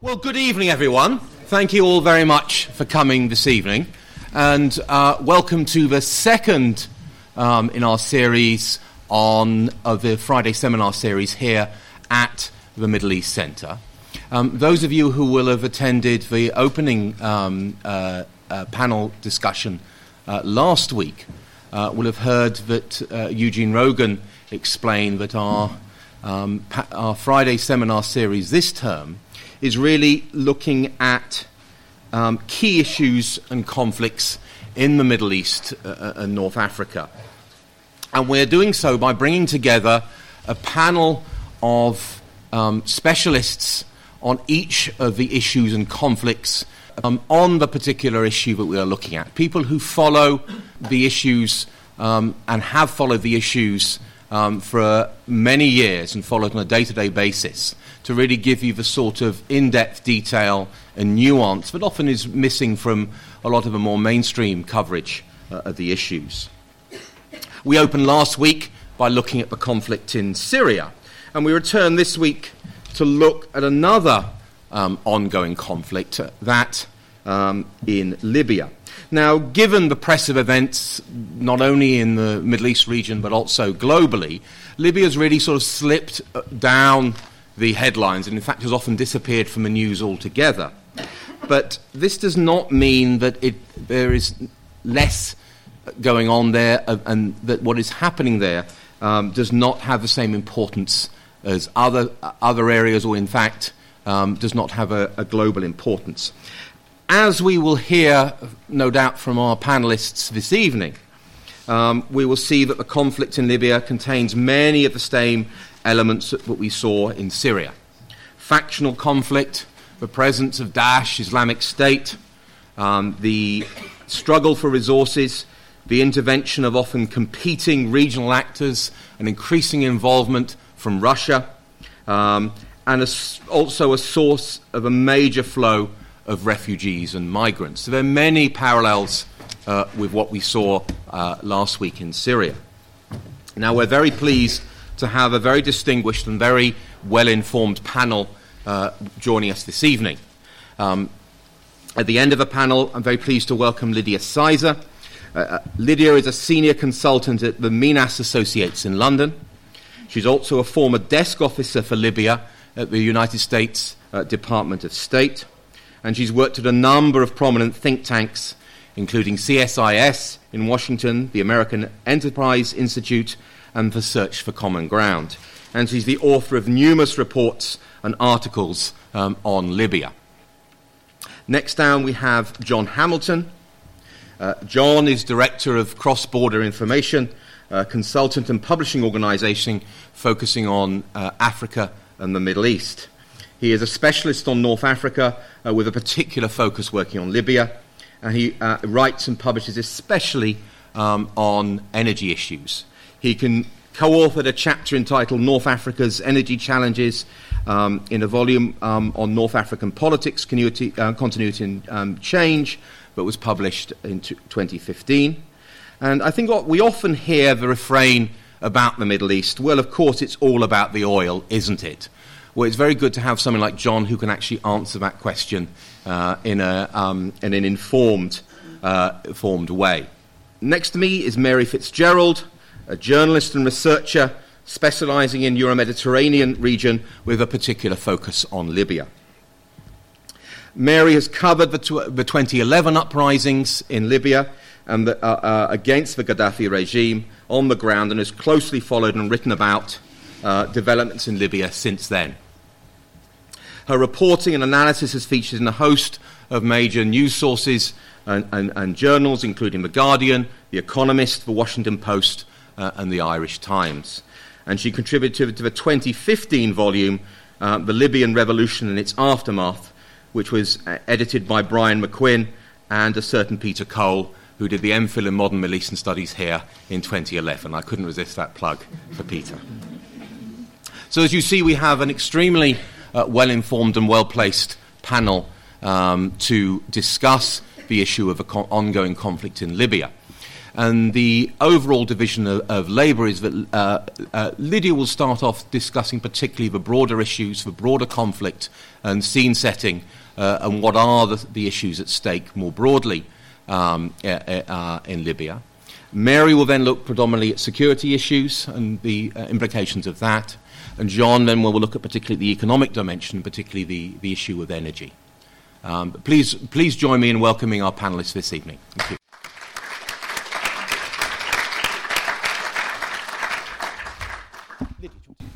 Well, good evening, everyone. Thank you all very much for coming this evening. And uh, welcome to the second um, in our series on uh, the Friday seminar series here at the Middle East Centre. Um, those of you who will have attended the opening um, uh, uh panel discussion uh, last week uh, will have heard that Eugene Rogan explained that our, um, pa- our Friday seminar series this term is really looking at um, key issues and conflicts in the Middle East uh, uh, and North Africa. And we're doing so by bringing together a panel of um, specialists on each of the issues and conflicts um, on the particular issue that we are looking at. People who follow the issues um, and have followed the issues um, for many years and followed on a day to day basis to really give you the sort of in depth detail and nuance that often is missing from a lot of the more mainstream coverage uh, of the issues. We opened last week by looking at the conflict in Syria, and we return this week to look at another um, ongoing conflict, that um, in Libya. Now, given the press of events, not only in the Middle East region but also globally, Libya's really sort of slipped uh, down the headlines and, in fact, has often disappeared from the news altogether. But this does not mean that it, there is less going on there uh, and that what is happening there um, does not have the same importance as other, uh, other areas, or in fact, um, does not have a, a global importance. As we will hear, no doubt, from our panelists this evening, um, we will see that the conflict in Libya contains many of the same elements that we saw in Syria. Factional conflict, the presence of Daesh, Islamic State, um, the struggle for resources, the intervention of often competing regional actors, and increasing involvement from Russia, um, and a, also a source of a major flow of refugees and migrants. So there are many parallels uh, with what we saw uh, last week in Syria. Now, we're very pleased to have a very distinguished and very well informed panel uh, joining us this evening. Um, at the end of the panel, I'm very pleased to welcome Lydia Sizer. Uh, uh, Lydia is a senior consultant at the Menas Associates in London. She's also a former desk officer for Libya at the United States uh, Department of State and she's worked at a number of prominent think tanks, including CSIS in Washington, the American Enterprise Institute, and the Search for Common Ground. And she's the author of numerous reports and articles um, on Libya. Next down, we have John Hamilton. Uh, John is Director of Cross Border Information, a consultant and publishing organization focusing on uh, Africa and the Middle East. He is a specialist on North Africa uh, with a particular focus working on Libya. And he uh, writes and publishes especially um, on energy issues. He can co authored a chapter entitled North Africa's Energy Challenges um, in a volume um, on North African politics, continuity, uh, continuity and um, change, but was published in t- 2015. And I think what we often hear the refrain about the Middle East well, of course, it's all about the oil, isn't it? Well, it's very good to have someone like John who can actually answer that question uh, in, a, um, in an informed, uh, informed way. Next to me is Mary Fitzgerald, a journalist and researcher specializing in the Euro-Mediterranean region with a particular focus on Libya. Mary has covered the, tw- the 2011 uprisings in Libya and the, uh, uh, against the Gaddafi regime on the ground and has closely followed and written about uh, developments in Libya since then. Her reporting and analysis has featured in a host of major news sources and, and, and journals, including The Guardian, The Economist, The Washington Post, uh, and The Irish Times. And she contributed to the 2015 volume, uh, The Libyan Revolution and Its Aftermath, which was uh, edited by Brian McQuinn and a certain Peter Cole, who did the MPhil in Modern Middle Eastern Studies here in 2011. I couldn't resist that plug for Peter. So, as you see, we have an extremely uh, well informed and well placed panel um, to discuss the issue of an co- ongoing conflict in Libya. And the overall division of, of labour is that uh, uh, Lydia will start off discussing particularly the broader issues, the broader conflict and scene setting, uh, and what are the, the, issues at stake more broadly um, uh, in Libya. Mary will then look predominantly at security issues and the uh, implications of that. And John then will look at particularly the economic dimension, particularly the, the issue of energy. Um, please, please join me in welcoming our panelists this evening. Thank you.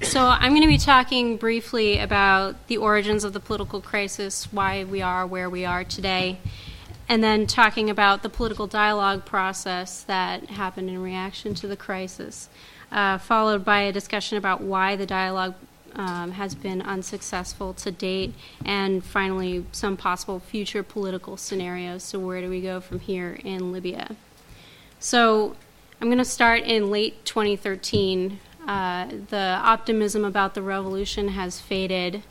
So, I'm going to be talking briefly about the origins of the political crisis, why we are where we are today, and then talking about the political dialogue process that happened in reaction to the crisis, uh, followed by a discussion about why the dialogue um, has been unsuccessful to date, and finally, some possible future political scenarios. So, where do we go from here in Libya? So, I'm going to start in late 2013 uh, the optimism about the revolution has faded,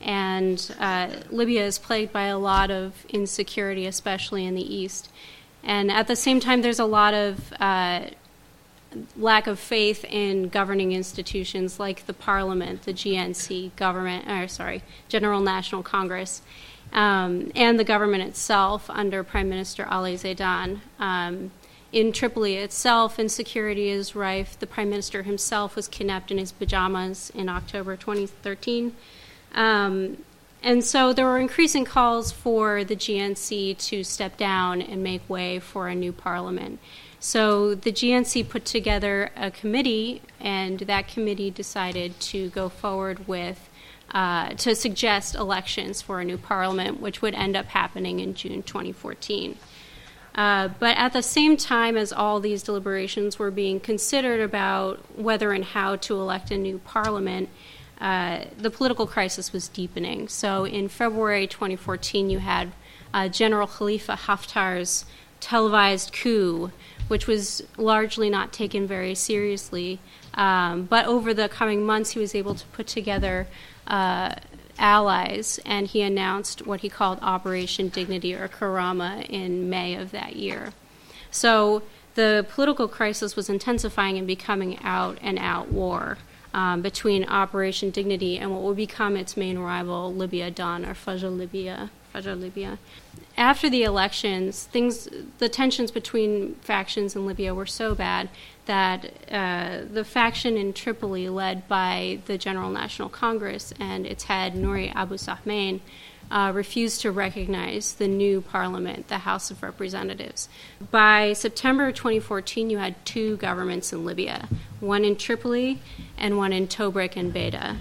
and uh, Libya is plagued by a lot of insecurity, especially in the east. And at the same time, there's a lot of uh, lack of faith in governing institutions like the parliament, the GNC government, or sorry, General National Congress, um, and the government itself under Prime Minister Ali Zaidan. Um, in Tripoli itself, insecurity is rife. The prime minister himself was kidnapped in his pajamas in October 2013. Um, and so there were increasing calls for the GNC to step down and make way for a new parliament. So the GNC put together a committee, and that committee decided to go forward with. Uh, to suggest elections for a new parliament, which would end up happening in June 2014. Uh, but at the same time as all these deliberations were being considered about whether and how to elect a new parliament, uh, the political crisis was deepening. So in February 2014, you had uh, General Khalifa Haftar's televised coup, which was largely not taken very seriously. Um, but over the coming months, he was able to put together uh, allies, and he announced what he called Operation Dignity or Karama in May of that year. So the political crisis was intensifying and becoming out and out war. Um, between Operation Dignity and what would become its main rival, Libya Dawn or Fajr Libya. Fajr Libya. After the elections, things, the tensions between factions in Libya were so bad that uh, the faction in Tripoli, led by the General National Congress and its head, Nouri Abu Sahmain, uh, refused to recognize the new parliament, the House of Representatives. By September 2014, you had two governments in Libya one in Tripoli and one in Tobruk and Beda.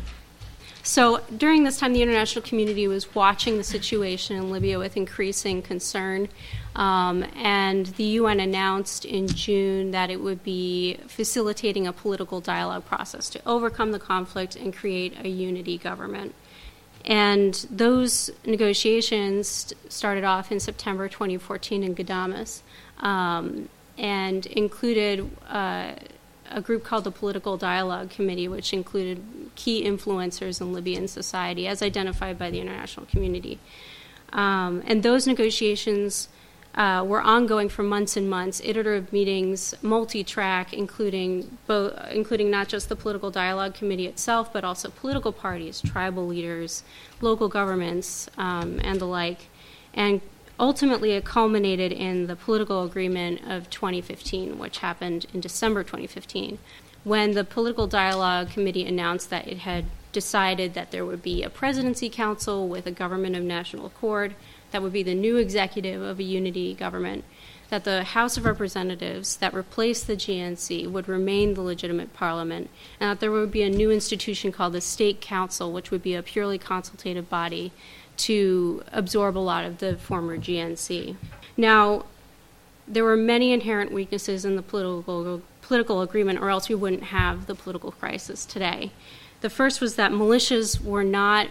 So during this time, the international community was watching the situation in Libya with increasing concern. Um, and the UN announced in June that it would be facilitating a political dialogue process to overcome the conflict and create a unity government. And those negotiations started off in September 2014 in Ghadames um, and included uh, a group called the Political Dialogue Committee, which included key influencers in Libyan society as identified by the international community. Um, and those negotiations uh, were ongoing for months and months, iterative meetings, multi-track, including both, including not just the political dialogue committee itself, but also political parties, tribal leaders, local governments, um, and the like. And ultimately, it culminated in the political agreement of 2015, which happened in December 2015, when the political dialogue committee announced that it had decided that there would be a presidency council with a government of national accord that would be the new executive of a unity government, that the House of Representatives that replaced the GNC would remain the legitimate parliament, and that there would be a new institution called the State Council, which would be a purely consultative body to absorb a lot of the former GNC. Now, there were many inherent weaknesses in the political, political agreement, or else we wouldn't have the political crisis today. The first was that militias were not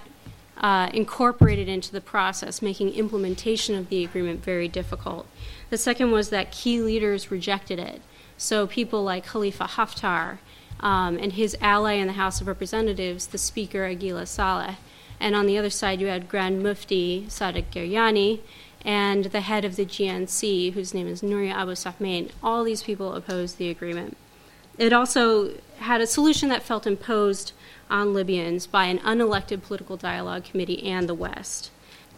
uh, incorporated into the process, making implementation of the agreement very difficult. The second was that key leaders rejected it. So people like Khalifa Haftar um, and his ally in the House of Representatives, the Speaker Aguila Saleh, and on the other side, you had Grand Mufti Sadiq Ghariani and the head of the GNC, whose name is Nouri Abu Sahmain. All these people opposed the agreement. It also had a solution that felt imposed on Libyans by an unelected political dialogue committee and the West.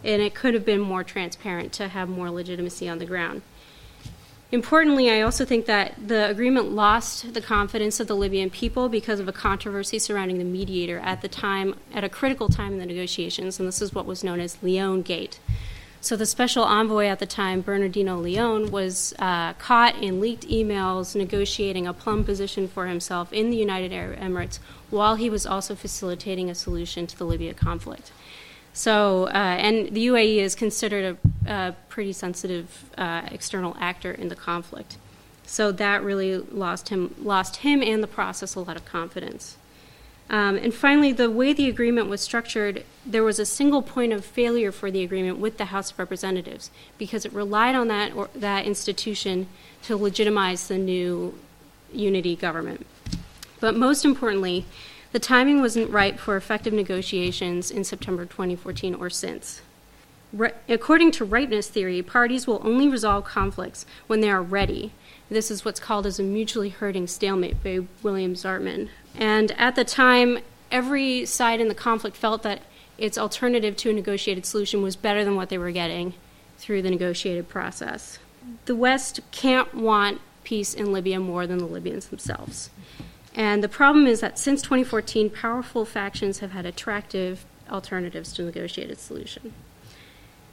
And it could have been more transparent to have more legitimacy on the ground. Importantly, I also think that the agreement lost the confidence of the Libyan people because of a controversy surrounding the mediator at the time, at a critical time in the negotiations, and this is what was known as Leon Gate. So the special envoy at the time, Bernardino Leon, was uh, caught in leaked emails negotiating a plum position for himself in the United Arab Emirates while he was also facilitating a solution to the Libya conflict. So, uh, and the UAE is considered a, a pretty sensitive uh, external actor in the conflict. So that really lost him, lost him and the process a lot of confidence. Um, and finally, the way the agreement was structured, there was a single point of failure for the agreement with the House of Representatives because it relied on that or, that institution to legitimize the new unity government. But most importantly, the timing wasn't right for effective negotiations in September 2014 or since. Re- according to ripeness theory, parties will only resolve conflicts when they are ready. This is what's called as a mutually hurting stalemate by William Zartman. And at the time, every side in the conflict felt that its alternative to a negotiated solution was better than what they were getting through the negotiated process. The West can't want peace in Libya more than the Libyans themselves. And the problem is that since 2014, powerful factions have had attractive alternatives to negotiated solution.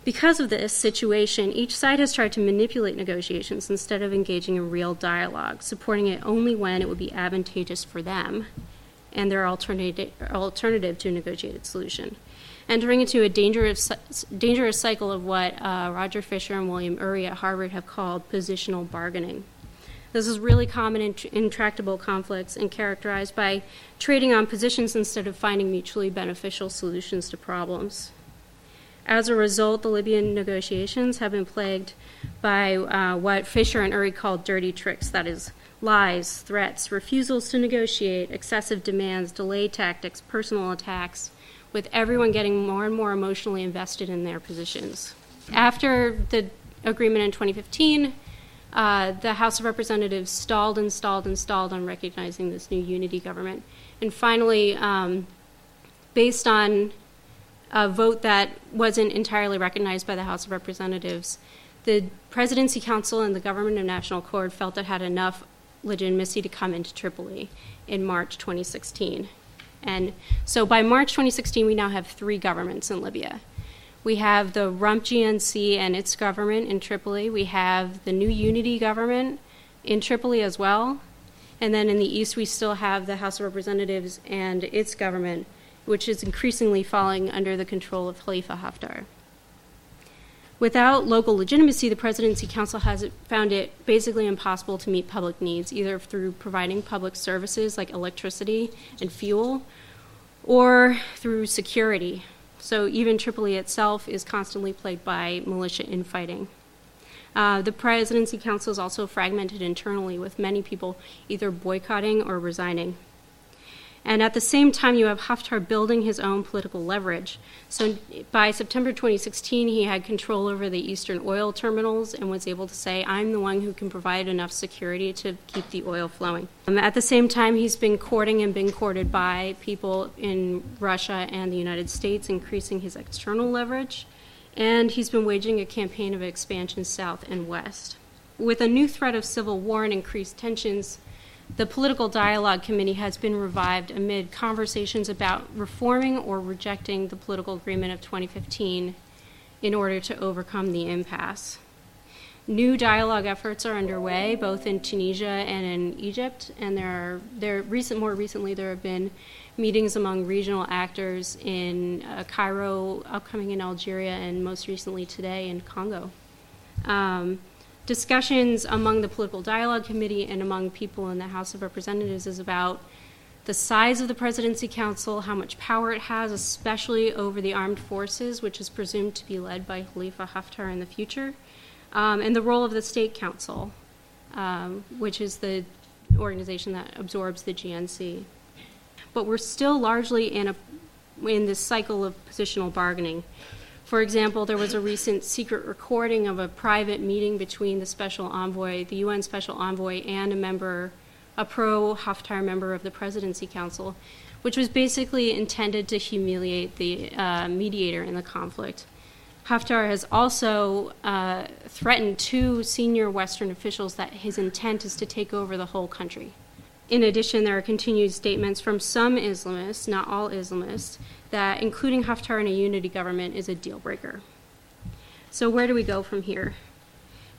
Because of this situation, each side has tried to manipulate negotiations instead of engaging in real dialogue, supporting it only when it would be advantageous for them and their alternative, alternative to a negotiated solution. Entering into a dangerous, dangerous cycle of what uh, Roger Fisher and William Ury at Harvard have called positional bargaining. This is really common in intractable conflicts and characterized by trading on positions instead of finding mutually beneficial solutions to problems. As a result, the Libyan negotiations have been plagued by uh, what Fisher and Ury called dirty tricks that is, lies, threats, refusals to negotiate, excessive demands, delay tactics, personal attacks, with everyone getting more and more emotionally invested in their positions. After the agreement in 2015, uh, the House of Representatives stalled and stalled and stalled on recognizing this new unity government. And finally, um, based on a vote that wasn't entirely recognized by the House of Representatives, the Presidency Council and the Government of National Accord felt it had enough legitimacy to come into Tripoli in March 2016. And so by March 2016, we now have three governments in Libya. We have the Rump GNC and its government in Tripoli. We have the new Unity government in Tripoli as well. And then in the east, we still have the House of Representatives and its government, which is increasingly falling under the control of Khalifa Haftar. Without local legitimacy, the Presidency Council has found it basically impossible to meet public needs, either through providing public services like electricity and fuel, or through security, so even Tripoli itself is constantly plagued by militia infighting. Uh, the presidency council is also fragmented internally, with many people either boycotting or resigning. And at the same time, you have Haftar building his own political leverage. So by September 2016, he had control over the eastern oil terminals and was able to say, I'm the one who can provide enough security to keep the oil flowing. Um, at the same time, he's been courting and been courted by people in Russia and the United States, increasing his external leverage. And he's been waging a campaign of expansion south and west. With a new threat of civil war and increased tensions, the Political Dialogue Committee has been revived amid conversations about reforming or rejecting the political agreement of 2015 in order to overcome the impasse. New dialogue efforts are underway, both in Tunisia and in Egypt, and there are there recent more recently there have been meetings among regional actors in uh, Cairo, upcoming in Algeria, and most recently today in Congo. Um, discussions among the political dialogue committee and among people in the House of Representatives is about the size of the presidency council, how much power it has, especially over the armed forces, which is presumed to be led by Khalifa Haftar in the future, um, and the role of the state council, um, which is the organization that absorbs the GNC. But we're still largely in a in this cycle of positional bargaining. For example, there was a recent secret recording of a private meeting between the special envoy, the UN special envoy, and a member, a pro Haftar member of the Presidency Council, which was basically intended to humiliate the uh, mediator in the conflict. Haftar has also uh, threatened two senior Western officials that his intent is to take over the whole country. In addition, there are continued statements from some Islamists, not all Islamists, that including Haftar in a unity government is a deal breaker. So, where do we go from here?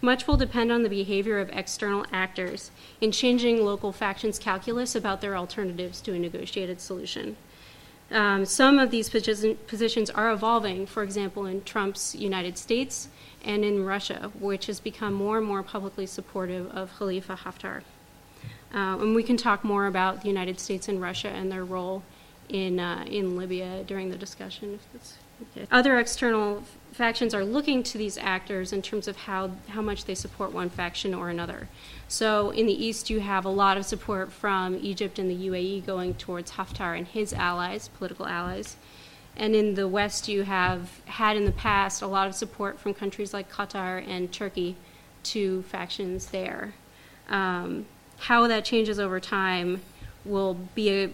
Much will depend on the behavior of external actors in changing local factions' calculus about their alternatives to a negotiated solution. Um, some of these positions are evolving, for example, in Trump's United States and in Russia, which has become more and more publicly supportive of Khalifa Haftar. Uh, and we can talk more about the United States and Russia and their role in, uh, in Libya during the discussion. If that's okay. Other external factions are looking to these actors in terms of how, how much they support one faction or another. So in the east, you have a lot of support from Egypt and the UAE going towards Haftar and his allies, political allies. And in the west, you have had in the past a lot of support from countries like Qatar and Turkey to factions there. Um, how that changes over time will be a,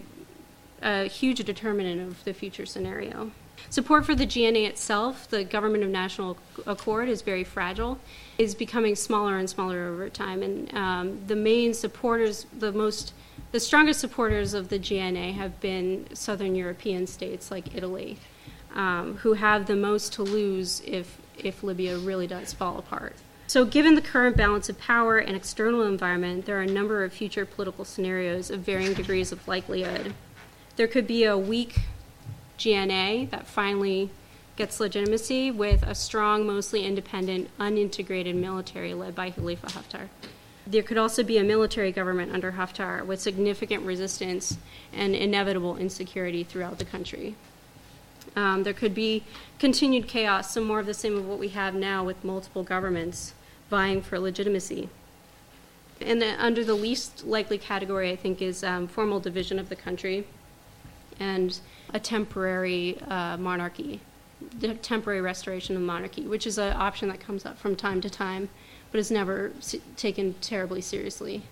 a huge determinant of the future scenario. Support for the GNA itself, the Government of National Accord, is very fragile, is becoming smaller and smaller over time. And um, the main supporters, the most, the strongest supporters of the GNA have been Southern European states like Italy, um, who have the most to lose if if Libya really does fall apart. So, given the current balance of power and external environment, there are a number of future political scenarios of varying degrees of likelihood. There could be a weak GNA that finally gets legitimacy with a strong, mostly independent, unintegrated military led by Khalifa Haftar. There could also be a military government under Haftar with significant resistance and inevitable insecurity throughout the country. Um, there could be continued chaos, some more of the same of what we have now with multiple governments vying for legitimacy. And under the least likely category, I think, is um, formal division of the country and a temporary uh, monarchy, the temporary restoration of monarchy, which is an option that comes up from time to time, but is never taken terribly seriously.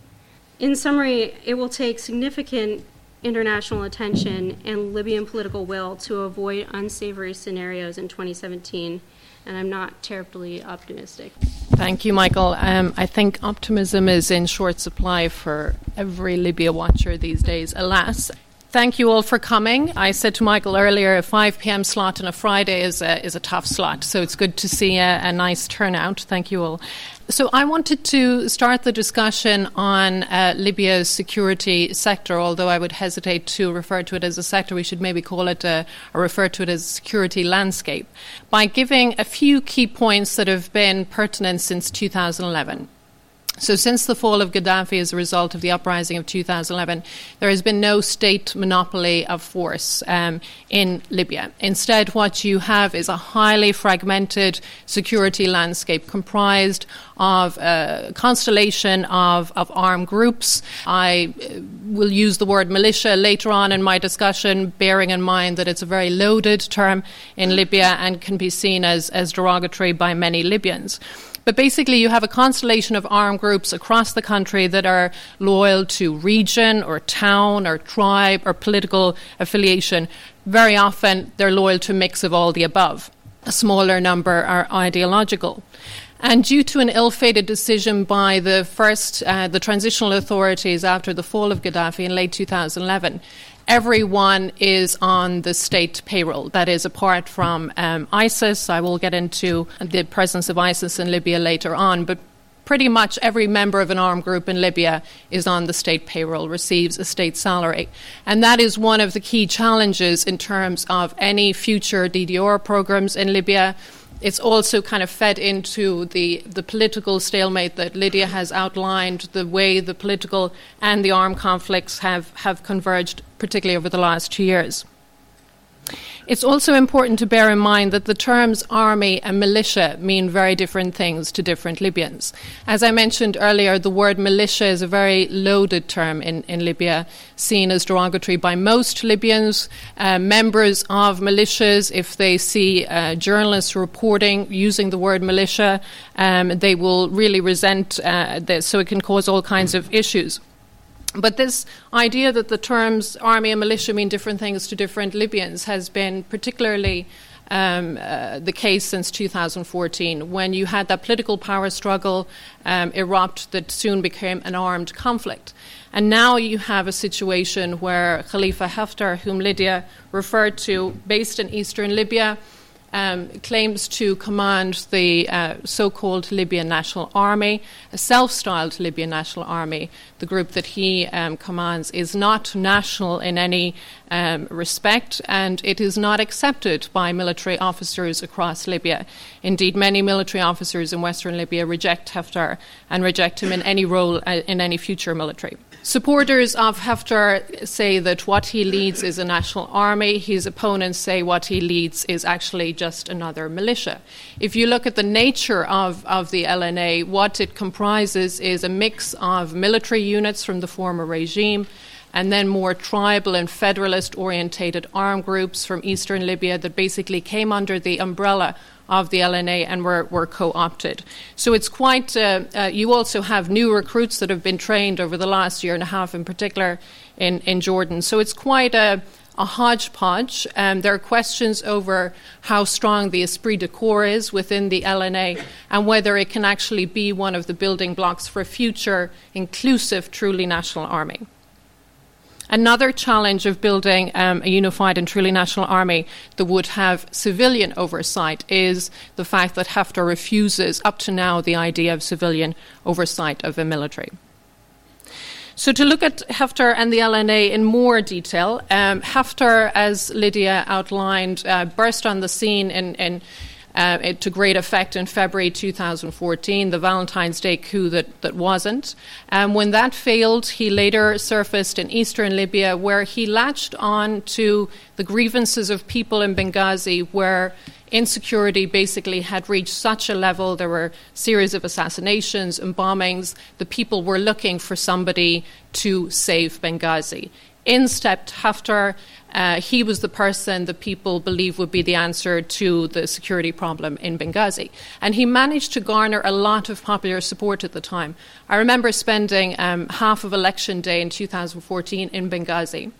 In summary, it will take significant international attention and Libyan political will to avoid unsavory scenarios in 2017, and I'm not terribly optimistic. Thank you, Michael. Um, I think optimism is in short supply for every Libya watcher these days, alas. Thank you all for coming. I said to Michael earlier, a 5 p.m. slot on a Friday is a, is a tough slot, so it's good to see a, a nice turnout. Thank you all. So, I wanted to start the discussion on uh, Libya's security sector, although I would hesitate to refer to it as a sector. We should maybe call it a, or refer to it as security landscape, by giving a few key points that have been pertinent since 2011. So, since the fall of Gaddafi as a result of the uprising of 2011, there has been no state monopoly of force um, in Libya. Instead, what you have is a highly fragmented security landscape comprised of a constellation of, of armed groups. I uh, will use the word militia later on in my discussion, bearing in mind that it's a very loaded term in Libya and can be seen as, as derogatory by many Libyans. But basically, you have a constellation of armed groups across the country that are loyal to region or town or tribe or political affiliation. Very often, they're loyal to a mix of all the above. A smaller number are ideological. And due to an ill-fated decision by the first, uh, the transitional authorities after the fall of Gaddafi in late 2011, everyone is on the state payroll. That is, apart from um, ISIS. I will get into the presence of ISIS in Libya later on, but pretty much every member of an armed group in Libya is on the state payroll, receives a state salary. And that is one of the key challenges in terms of any future DDR programs in Libya it's also kind of fed into the, the political stalemate that Lydia has outlined, the way the political and the armed conflicts have, have converged, particularly over the last two years. It's also important to bear in mind that the terms army and militia mean very different things to different Libyans. As I mentioned earlier, the word militia is a very loaded term in, in Libya, seen as derogatory by most Libyans. Uh, members of militias, if they see uh, journalists reporting using the word militia, um, they will really resent uh, this, so it can cause all kinds of issues. But this idea that the terms army and militia mean different things to different Libyans has been particularly um, uh, the case since 2014, when you had that political power struggle um, erupt that soon became an armed conflict. And now you have a situation where Khalifa Haftar, whom Lydia referred to, based in eastern Libya, um, claims to command the uh, so called Libyan National Army, a self styled Libyan National Army. The group that he um, commands is not national in any um, respect, and it is not accepted by military officers across Libya. Indeed, many military officers in western Libya reject Haftar and reject him in any role uh, in any future military. Supporters of Haftar say that what he leads is a national army. His opponents say what he leads is actually just another militia. If you look at the nature of, of the LNA, what it comprises is a mix of military units from the former regime and then more tribal and federalist orientated armed groups from eastern Libya that basically came under the umbrella of the LNA and were, were co opted. So it's quite, uh, uh, you also have new recruits that have been trained over the last year and a half, in particular in, in Jordan. So it's quite a, a hodgepodge. Um, there are questions over how strong the esprit de corps is within the LNA and whether it can actually be one of the building blocks for a future inclusive, truly national army. Another challenge of building um, a unified and truly national army that would have civilian oversight is the fact that Haftar refuses, up to now, the idea of civilian oversight of the military. So, to look at Haftar and the LNA in more detail, um, Haftar, as Lydia outlined, uh, burst on the scene in, in uh, to great effect in February 2014, the Valentine's Day coup that, that wasn't. Um, when that failed, he later surfaced in eastern Libya, where he latched on to the grievances of people in Benghazi, where insecurity basically had reached such a level. There were series of assassinations and bombings. The people were looking for somebody to save Benghazi. In stepped Haftar uh, he was the person that people believe would be the answer to the security problem in Benghazi. And he managed to garner a lot of popular support at the time. I remember spending um, half of election day in 2014 in Benghazi.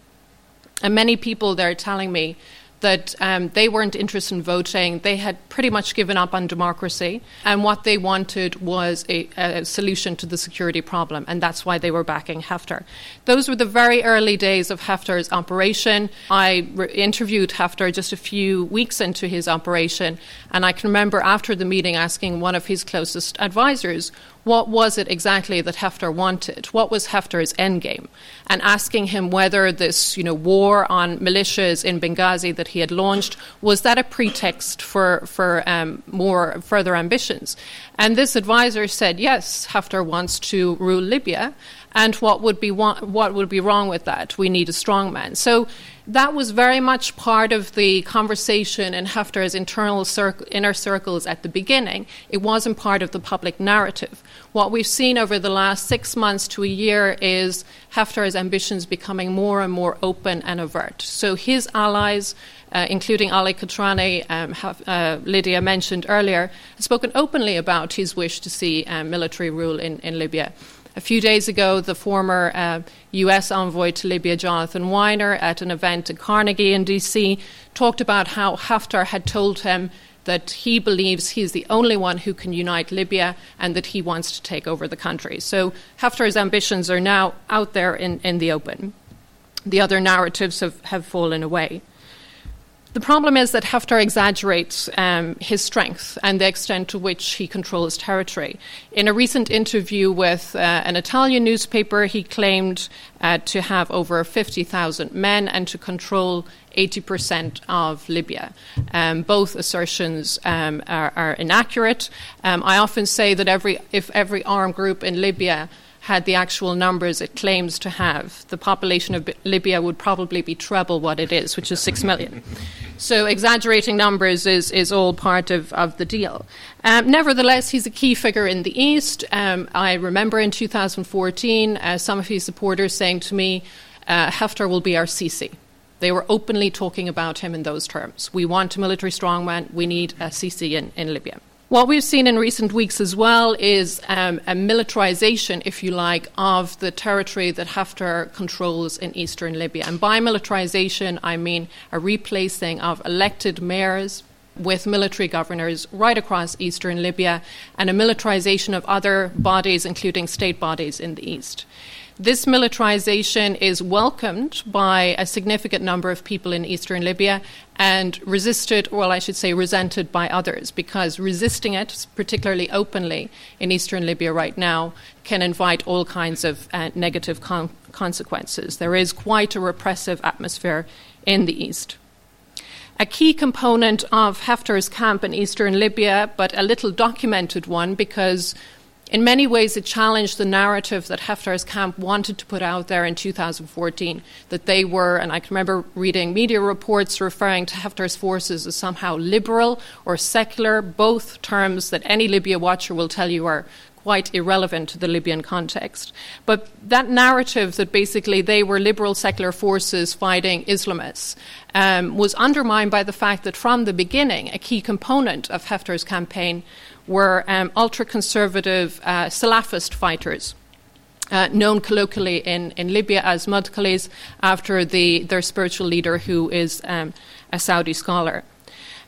And many people there telling me that um, they weren't interested in voting. They had pretty much given up on democracy, and what they wanted was a, a, solution to the security problem, and that's why they were backing Haftar. Those were the very early days of Haftar's operation. I re- interviewed Haftar just a few weeks into his operation, and I can remember after the meeting asking one of his closest advisors, what was it exactly that Haftar wanted? What was Haftar's endgame? And asking him whether this, you know, war on militias in Benghazi that he had launched was that a pretext for for um, more further ambitions? And this advisor said, yes, Haftar wants to rule Libya, and what would be what would be wrong with that? We need a strong man. So that was very much part of the conversation in Haftar's internal inner circles at the beginning. It wasn't part of the public narrative. What we've seen over the last six months to a year is Haftar's ambitions becoming more and more open and overt. So his allies, uh, including Ali Katrani, um, uh, Lydia mentioned earlier, have spoken openly about his wish to see um, military rule in, in Libya. A few days ago, the former uh, US envoy to Libya, Jonathan Winer, at an event at Carnegie in DC, talked about how Haftar had told him that he believes he's the only one who can unite Libya and that he wants to take over the country. So Haftar's ambitions are now out there in, in the open. The other narratives have, have fallen away. The problem is that Haftar exaggerates um, his strength and the extent to which he controls territory. In a recent interview with uh, an Italian newspaper, he claimed uh, to have over 50,000 men and to control 80% of Libya. Um, both assertions um, are, are, inaccurate. Um, I often say that every, if every armed group in Libya had the actual numbers it claims to have, the population of Libya would probably be treble what it is, which is six million. So exaggerating numbers is, is all part of, of the deal. Um, nevertheless, he's a key figure in the East. Um, I remember in 2014 uh, some of his supporters saying to me, uh, Haftar will be our Sisi. They were openly talking about him in those terms. We want a military strongman. We need a Sisi in, in Libya. What we've seen in recent weeks as well is um, a militarization, if you like, of the territory that Haftar controls in eastern Libya. And by militarization, I mean a replacing of elected mayors with military governors right across eastern Libya and a militarization of other bodies, including state bodies in the east. This militarization is welcomed by a significant number of people in eastern Libya and resisted, well, I should say, resented by others, because resisting it, particularly openly in eastern Libya right now, can invite all kinds of uh, negative con- consequences. There is quite a repressive atmosphere in the east. A key component of Haftar's camp in eastern Libya, but a little documented one because in many ways, it challenged the narrative that Haftar's camp wanted to put out there in 2014 that they were, and I can remember reading media reports referring to Haftar's forces as somehow liberal or secular, both terms that any Libya watcher will tell you are quite irrelevant to the Libyan context. But that narrative that basically they were liberal secular forces fighting Islamists um, was undermined by the fact that from the beginning, a key component of Haftar's campaign were um, ultra conservative uh, Salafist fighters. Uh, known colloquially in, in Libya as Madkhalis, after the, their spiritual leader, who is um, a Saudi scholar.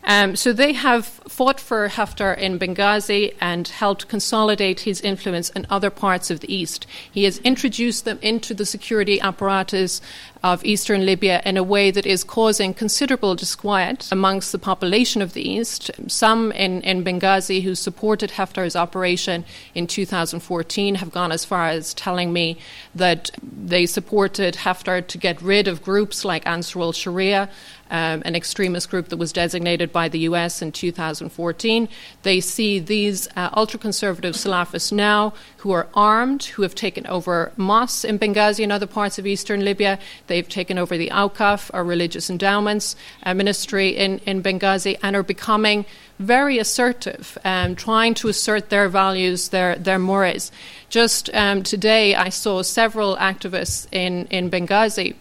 Um, so they have fought for Haftar in Benghazi and helped consolidate his influence in other parts of the east. He has introduced them into the security apparatus of eastern Libya in a way that is causing considerable disquiet amongst the population of the east. Some in, in Benghazi who supported Haftar's operation in 2014 have gone as far as telling me that they supported Haftar to get rid of groups like Ansar al Sharia um, an extremist group that was designated by the US in 2014. They see these uh, ultra conservative Salafists now who are armed, who have taken over mosques in Benghazi and other parts of eastern Libya. They've taken over the Awqaf, or religious endowments uh, ministry in, in Benghazi, and are becoming very assertive, um, trying to assert their values, their, their mores. Just um, today, I saw several activists in, in Benghazi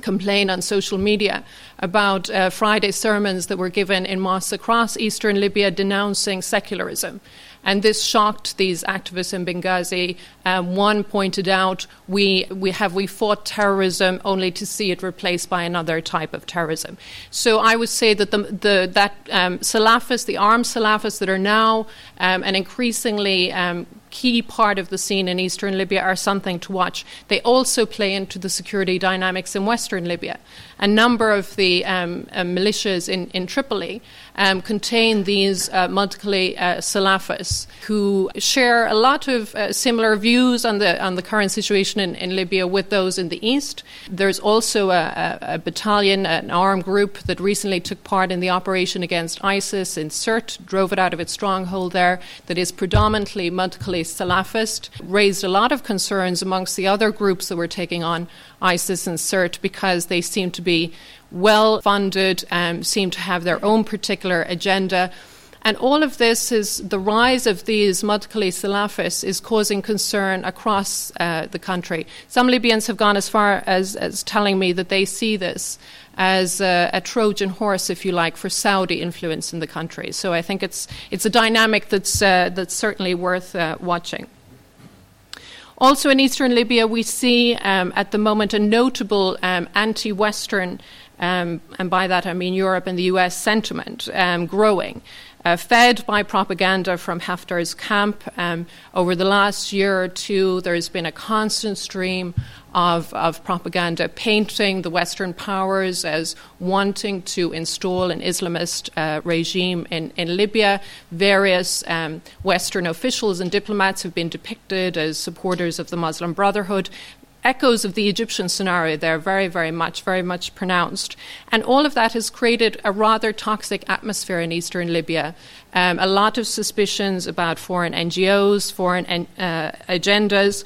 complain on social media about uh, Friday sermons that were given in mosques across eastern Libya denouncing secularism. And this shocked these activists in Benghazi. Um, one pointed out, we, we have we fought terrorism only to see it replaced by another type of terrorism. So I would say that the, the that um, Salafists, the armed Salafists that are now um, and increasingly um, key part of the scene in eastern Libya are something to watch. They also play into the security dynamics in western Libya. A number of the um, uh, militias in, in Tripoli um, contain these uh, Madkhali uh, Salafists who share a lot of uh, similar views on the, on the current situation in, in Libya with those in the east. There's also a, a, battalion, an armed group that recently took part in the operation against ISIS in Sirte, drove it out of its stronghold there, that is predominantly Madkhali Salafist, raised a lot of concerns amongst the other groups that were taking on ISIS in Sirte because they seem to be well funded, um, seem to have their own particular agenda. And all of this is the rise of these Madkhali Salafists is causing concern across uh, the country. Some Libyans have gone as far as, as telling me that they see this as a, a, Trojan horse, if you like, for Saudi influence in the country. So I think it's it's a dynamic that's uh, that's certainly worth uh, watching. Also in eastern Libya, we see um, at the moment a notable um, anti-Western, um, and by that I mean Europe and the US sentiment um, growing uh, fed by propaganda from Haftar's camp. Um, over the last year or two, there's been a constant stream of, of propaganda painting the Western powers as wanting to install an Islamist uh, regime in, in Libya. Various um, Western officials and diplomats have been depicted as supporters of the Muslim Brotherhood echoes of the Egyptian scenario there very, very much, very much pronounced. And all of that has created a rather toxic atmosphere in eastern Libya. Um, a lot of suspicions about foreign NGOs, foreign uh, agendas.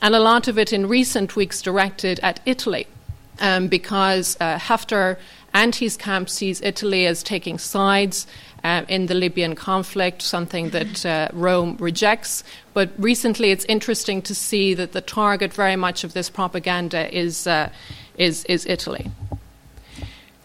and a lot of it in recent weeks directed at Italy, um, because uh, Haftar and his camp sees Italy as taking sides uh, in the Libyan conflict, something that uh, Rome rejects. But recently, it's interesting to see that the target very much of this propaganda is, uh, is, is Italy.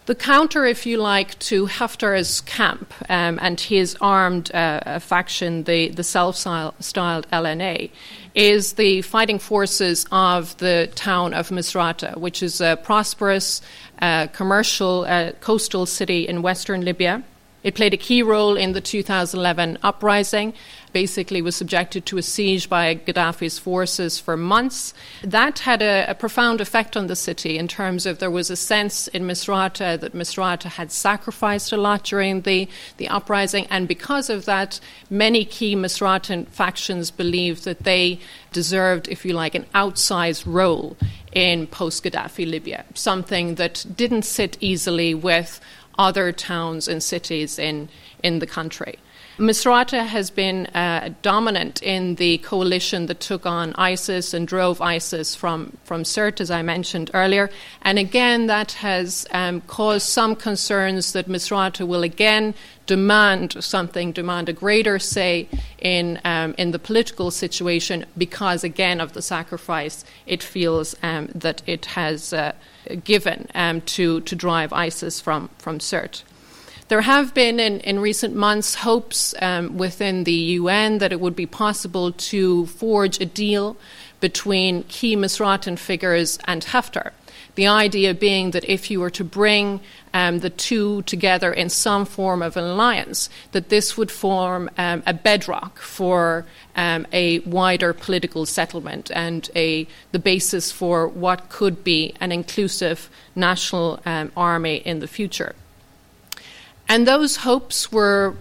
The counter, if you like, to Haftar's camp um, and his armed uh, faction, the, the self styled LNA, is the fighting forces of the town of Misrata, which is a prosperous uh, commercial uh, coastal city in western Libya. It played a key role in the 2011 uprising, basically was subjected to a siege by Gaddafi's forces for months. That had a, a, profound effect on the city in terms of there was a sense in Misrata that Misrata had sacrificed a lot during the, the uprising, and because of that, many key Misratan factions believed that they deserved, if you like, an outsized role in post Gaddafi Libya, something that didn't sit easily with other towns and cities in, in the country. Misrata has been uh, dominant in the coalition that took on ISIS and drove ISIS from, from Sirte, as I mentioned earlier. And again, that has um, caused some concerns that Misrata will again demand something, demand a greater say in, um, in the political situation because, again, of the sacrifice it feels um, that it has uh, given um, to, to drive ISIS from, from Sirte. There have been in, in recent months hopes um, within the UN that it would be possible to forge a deal between key Misratan figures and Haftar. The idea being that if you were to bring um, the two together in some form of an alliance, that this would form um, a bedrock for um, a wider political settlement and a, the basis for what could be an inclusive national um, army in the future. And those hopes were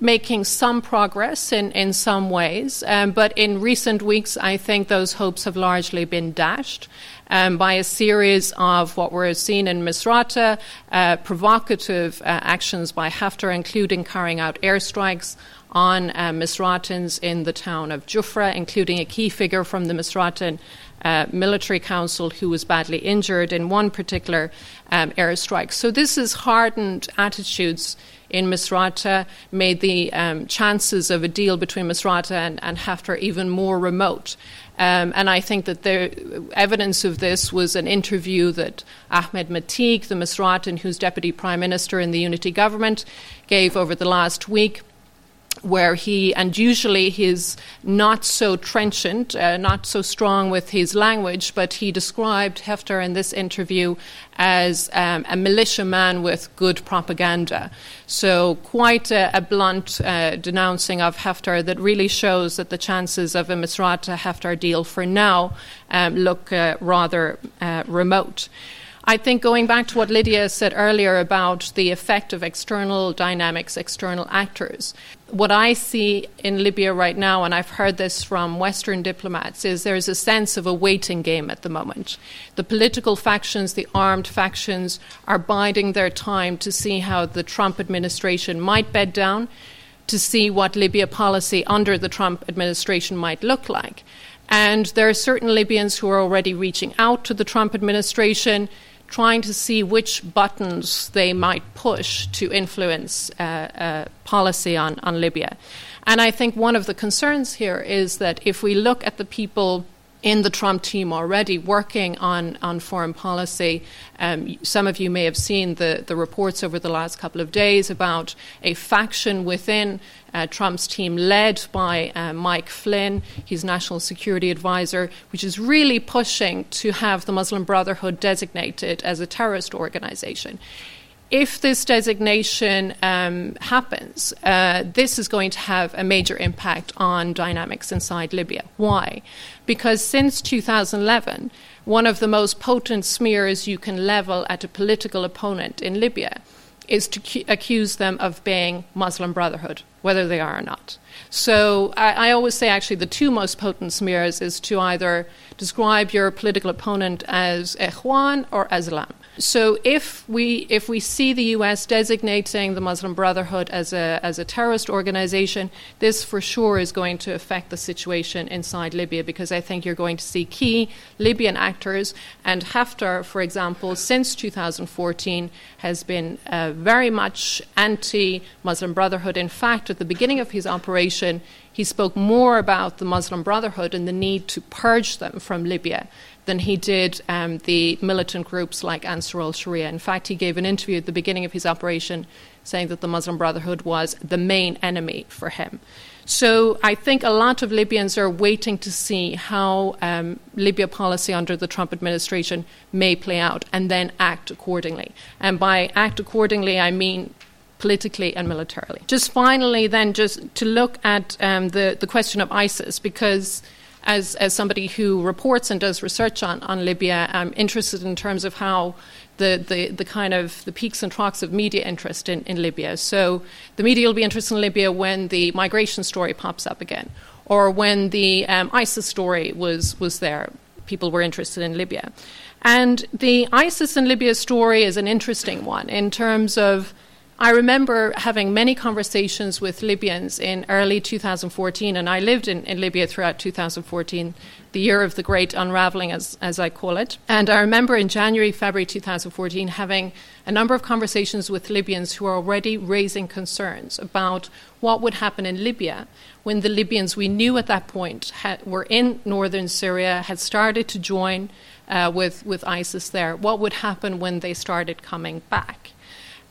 making some progress in, in some ways, um, but in recent weeks, I think those hopes have largely been dashed. Um, by a series of what we're seeing in Misrata, uh, provocative uh, actions by Haftar, including carrying out airstrikes on uh, Misratans in the town of Jufra, including a key figure from the Misratan uh, military council who was badly injured in one particular um, airstrike. So this has hardened attitudes in Misrata, made the um, chances of a deal between Misrata and, and Haftar even more remote. Um, and I think that the evidence of this was an interview that Ahmed Maiteeq, the Misratan, who's deputy prime minister in the unity government, gave over the last week where he, and usually he's not so trenchant, uh, not so strong with his language, but he described Haftar in this interview as um, a militiaman with good propaganda. So, quite a, a blunt uh, denouncing of Haftar that really shows that the chances of a Misrata Haftar deal for now um, look uh, rather uh, remote. I think going back to what Lydia said earlier about the effect of external dynamics, external actors, what I see in Libya right now, and I've heard this from Western diplomats, is there's a sense of a waiting game at the moment. The political factions, the armed factions, are biding their time to see how the Trump administration might bed down, to see what Libya policy under the Trump administration might look like. And there are certain Libyans who are already reaching out to the Trump administration trying to see which buttons they might push to influence uh, uh, policy on, on Libya. And I think one of the concerns here is that if we look at the people in the Trump team already working on, on foreign policy. Um, some of you may have seen the, the reports over the last couple of days about a faction within uh, Trump's team, led by uh, Mike Flynn, his national security advisor, which is really pushing to have the Muslim Brotherhood designated as a terrorist organization if this designation um, happens, uh, this is going to have a major impact on dynamics inside Libya. Why? Because since 2011, one of the most potent smears you can level at a political opponent in Libya is to cu- accuse them of being Muslim Brotherhood, whether they are or not. So I, I, always say, actually, the two most potent smears is to either describe your political opponent as Ikhwan or Azlam So if we if we see the U.S. designating the Muslim Brotherhood as a as a terrorist organization, this for sure is going to affect the situation inside Libya because I think you're going to see key Libyan actors and Haftar, for example, since 2014 has been uh, very much anti-Muslim Brotherhood. In fact, at the beginning of his operation, he spoke more about the Muslim Brotherhood and the need to purge them from Libya than he did um, the militant groups like Ansar al Sharia. In fact, he gave an interview at the beginning of his operation saying that the Muslim Brotherhood was the main enemy for him. So I think a lot of Libyans are waiting to see how um, Libya policy under the Trump administration may play out and then act accordingly. And by act accordingly, I mean politically and militarily. Just finally, then, just to look at um, the, the question of ISIS, because as, as somebody who reports and does research on, on Libya, I'm interested in terms of how the, the, the kind of the peaks and troughs of media interest in, in Libya. So the media will be interested in Libya when the migration story pops up again, or when the um, ISIS story was, was there. People were interested in Libya. And the ISIS and Libya story is an interesting one in terms of I remember having many conversations with Libyans in early 2014, and I lived in, in, Libya throughout 2014, the year of the great unraveling, as, as I call it. And I remember in January, February 2014 having a number of conversations with Libyans who are already raising concerns about what would happen in Libya when the Libyans we knew at that point had, were in northern Syria, had started to join uh, with, with ISIS there. What would happen when they started coming back?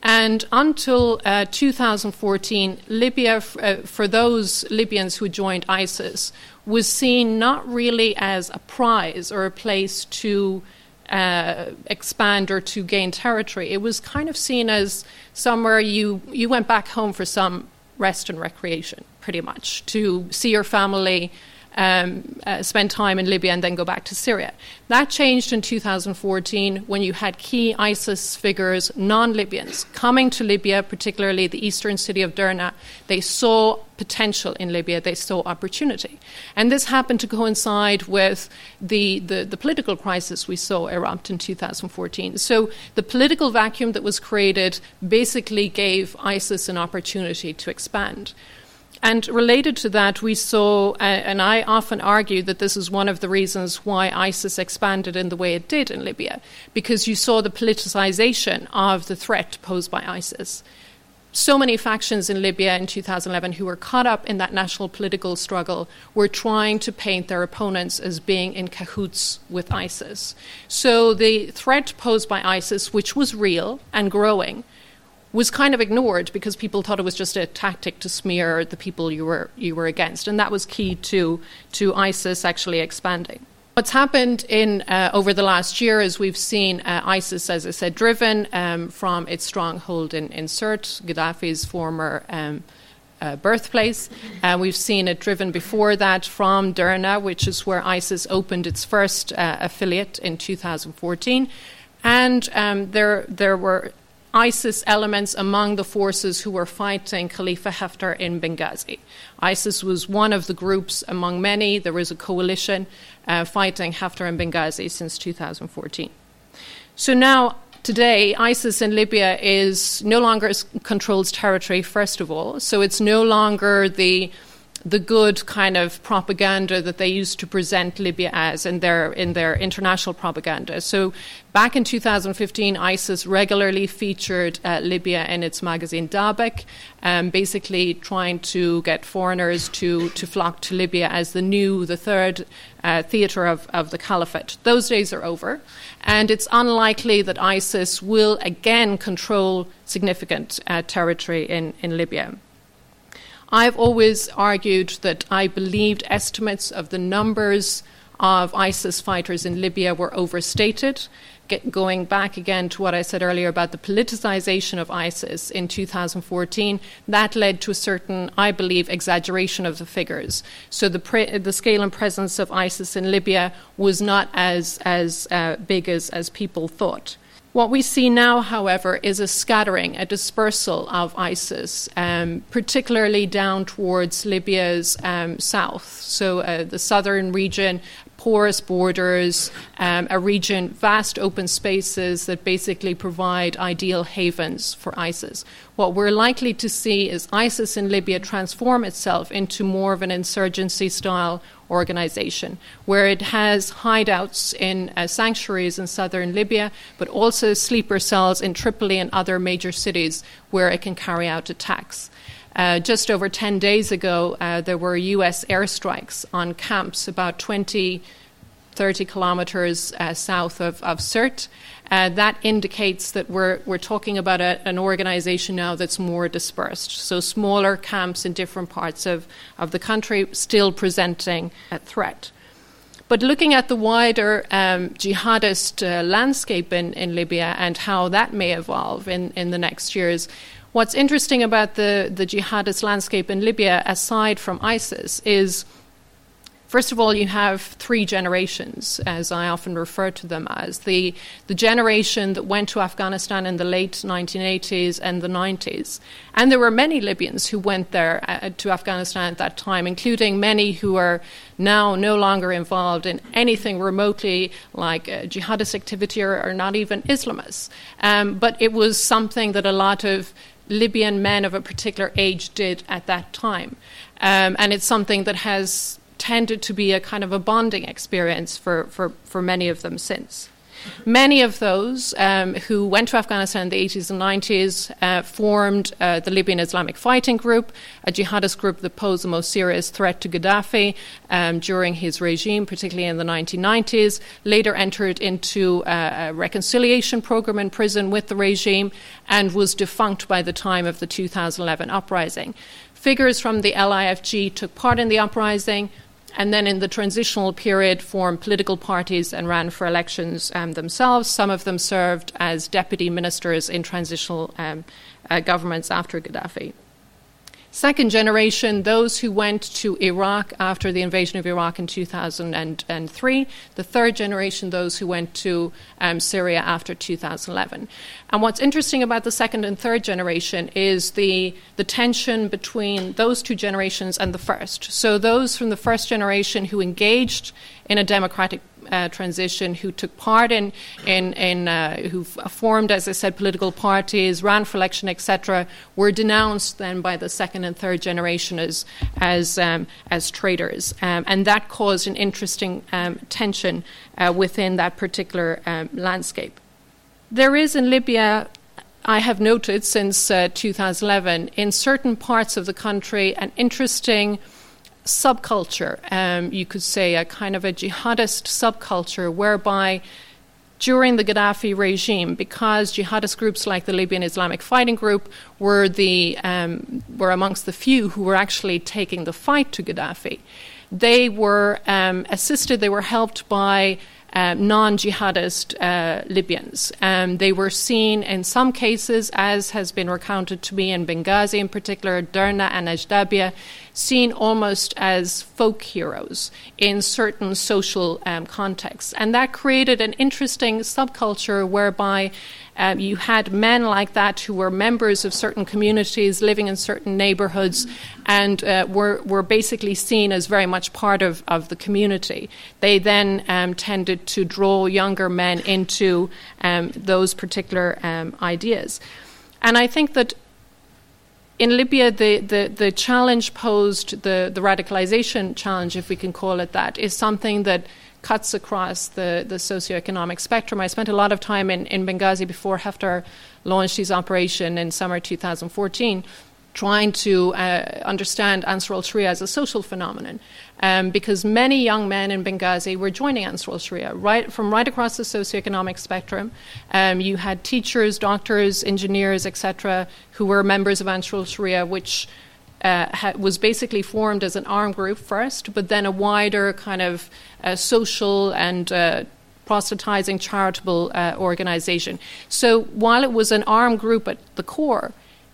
And until uh, 2014, Libya, uh, for those Libyans who joined ISIS, was seen not really as a prize or a place to uh, expand or to gain territory. It was kind of seen as somewhere you, you went back home for some rest and recreation, pretty much, to see your family, um, uh, spend time in Libya and then go back to Syria. That changed in 2014 when you had key ISIS figures, non Libyans, coming to Libya, particularly the eastern city of Derna. They saw potential in Libya, they saw opportunity. And this happened to coincide with the, the, the political crisis we saw erupt in 2014. So the political vacuum that was created basically gave ISIS an opportunity to expand. And related to that, we saw, uh, and I often argue that this is one of the reasons why ISIS expanded in the way it did in Libya, because you saw the politicization of the threat posed by ISIS. So many factions in Libya in 2011 who were caught up in that national political struggle were trying to paint their opponents as being in cahoots with ISIS. So the threat posed by ISIS, which was real and growing, was kind of ignored because people thought it was just a tactic to smear the people you were you were against, and that was key to to ISIS actually expanding. What's happened in uh, over the last year is we've seen uh, ISIS, as I said, driven um, from its stronghold in, in Sirte, Gaddafi's former. Um, uh, birthplace. Uh, we've seen it driven before that from Derna, which is where ISIS opened its first uh, affiliate in 2014. And um, there, there were ISIS elements among the forces who were fighting Khalifa Haftar in Benghazi. ISIS was one of the groups among many. There was a coalition uh, fighting Haftar in Benghazi since 2014. So now, today, ISIS in Libya is no longer controls territory, first of all. So it's no longer the the good kind of propaganda that they used to present Libya as in their in their international propaganda. So back in 2015, ISIS regularly featured uh, Libya in its magazine Dabiq, um, basically trying to get foreigners to to flock to Libya as the new, the third uh, theater of, of the caliphate. Those days are over, and it's unlikely that ISIS will again control significant uh, territory in, in Libya. I've always argued that I believed estimates of the numbers of ISIS fighters in Libya were overstated. Get, going back again to what I said earlier about the politicization of ISIS in 2014, that led to a certain, I believe, exaggeration of the figures. So the, pre- the scale and presence of ISIS in Libya was not as, as uh, big as, as people thought. What we see now, however, is a scattering, a dispersal of ISIS, um, particularly down towards Libya's um, south. So, uh, the southern region, porous borders, um, a region, vast open spaces that basically provide ideal havens for ISIS. What we're likely to see is ISIS in Libya transform itself into more of an insurgency style organization, where it has hideouts in uh, sanctuaries in southern Libya, but also sleeper cells in Tripoli and other major cities where it can carry out attacks. Uh, just over 10 days ago, uh, there were US airstrikes on camps about 20, 30 kilometers uh, south of, of Sirte. Uh, that indicates that we're, we're talking about a, an organization now that's more dispersed. So, smaller camps in different parts of, of the country still presenting a threat. But looking at the wider um, jihadist uh, landscape in, in Libya and how that may evolve in, in the next years, What's interesting about the, the jihadist landscape in Libya, aside from ISIS, is First of all, you have three generations, as I often refer to them as. The, the generation that went to Afghanistan in the late 1980s and the 90s. And there were many Libyans who went there uh, to Afghanistan at that time, including many who are now no longer involved in anything remotely like uh, jihadist activity or, or, not even Islamists. Um, but it was something that a lot of Libyan men of a particular age did at that time. Um, and it's something that has tended to be a kind of a bonding experience for, for, for many of them since. Many of those um, who went to Afghanistan in the 80s and 90s uh, formed uh, the Libyan Islamic Fighting Group, a jihadist group that posed the most serious threat to Gaddafi um, during his regime, particularly in the 1990s. Later entered into uh, a reconciliation program in prison with the regime and was defunct by the time of the 2011 uprising. Figures from the LIFG took part in the uprising and then in the transitional period formed political parties and ran for elections um, themselves. Some of them served as deputy ministers in transitional um, uh, governments after Gaddafi. Second generation, those who went to Iraq after the invasion of Iraq in 2003. The third generation, those who went to um, Syria after 2011. And what's interesting about the second and third generation is the, the tension between those two generations and the first. So, those from the first generation who engaged in a democratic uh, transition who took part in, in, in uh, who formed, as I said, political parties, ran for election, etc., were denounced then by the second and third generation as, as, um, as traitors. Um, and that caused an interesting um, tension uh, within that particular um, landscape. There is in Libya I have noted since uh, 2011 in certain parts of the country an interesting subculture, um, you could say, a kind of a jihadist subculture whereby during the Gaddafi regime, because jihadist groups like the Libyan Islamic Fighting Group were the um, were amongst the few who were actually taking the fight to Gaddafi, they were um, assisted, they were helped by um, non jihadist uh, Libyans. Um, they were seen in some cases, as has been recounted to me in Benghazi in particular, Derna and Ajdabiya, seen almost as folk heroes in certain social um, contexts. And that created an interesting subculture whereby um, you had men like that who were members of certain communities living in certain neighborhoods and uh, were, were basically seen as very much part of, of the community. They then um, tended to draw younger men into um, those particular um, ideas. And I think that in Libya, the, the, the challenge posed, the, the radicalization challenge, if we can call it that, is something that cuts across the, the socioeconomic spectrum. I spent a lot of time in, in Benghazi before Haftar launched his operation in summer 2014 trying to uh, understand Ansar al Sharia as a social phenomenon. Um, because many young men in Benghazi were joining Ansar al Sharia right, from right across the socioeconomic spectrum. Um, you had teachers, doctors, engineers, etc., who were members of Ansar al Sharia, which uh, ha- was basically formed as an armed group first, but then a wider kind of uh, social and uh, proselytizing charitable uh, organization. So while it was an armed group at the core,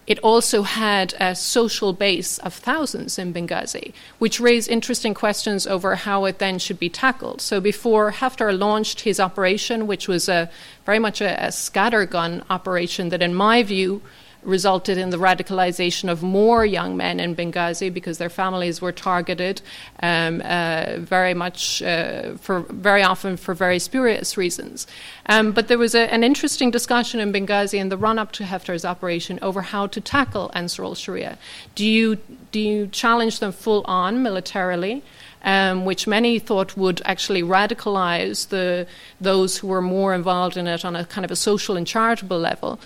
it also had a social base of thousands in Benghazi, which raised interesting questions over how it then should be tackled. So before Haftar launched his operation, which was a very much a, a scattergun operation that, in my view, resulted in the radicalization of more young men in Benghazi because their families were targeted um, uh, very much uh, for very often for very spurious reasons. Um, but there was a, an interesting discussion in Benghazi in the run up to Haftar's operation over how to tackle Ansar al Sharia. Do you, do you challenge them full on militarily? Um, which many thought would actually radicalize the, those who were more involved in it on a kind of a social and charitable level?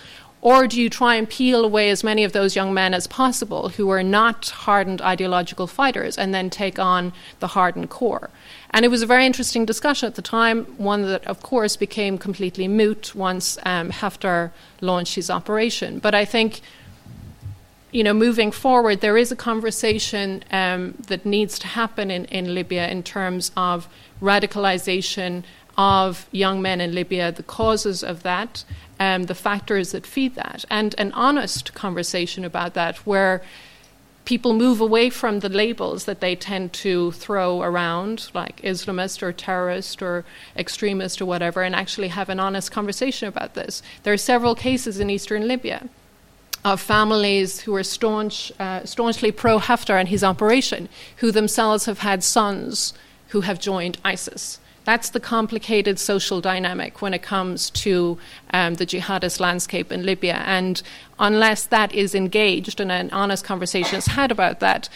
Or do you try and peel away as many of those young men as possible who are not hardened ideological fighters and then take on the hardened core? And it was a very interesting discussion at the time, one that, of course, became completely moot once um, Haftar launched his operation. But I think, you know, moving forward, there is a conversation um, that needs to happen in, in Libya in terms of radicalization of young men in Libya, the causes of that, um, the factors that feed that, and an honest conversation about that where people move away from the labels that they tend to throw around, like Islamist or terrorist or extremist or whatever, and actually have an honest conversation about this. There are several cases in eastern Libya of families who are staunch, uh, staunchly pro Haftar and his operation, who themselves have had sons who have joined ISIS. That's the complicated social dynamic when it comes to um, the jihadist landscape in Libya. And unless that is engaged and an honest conversation is had about that,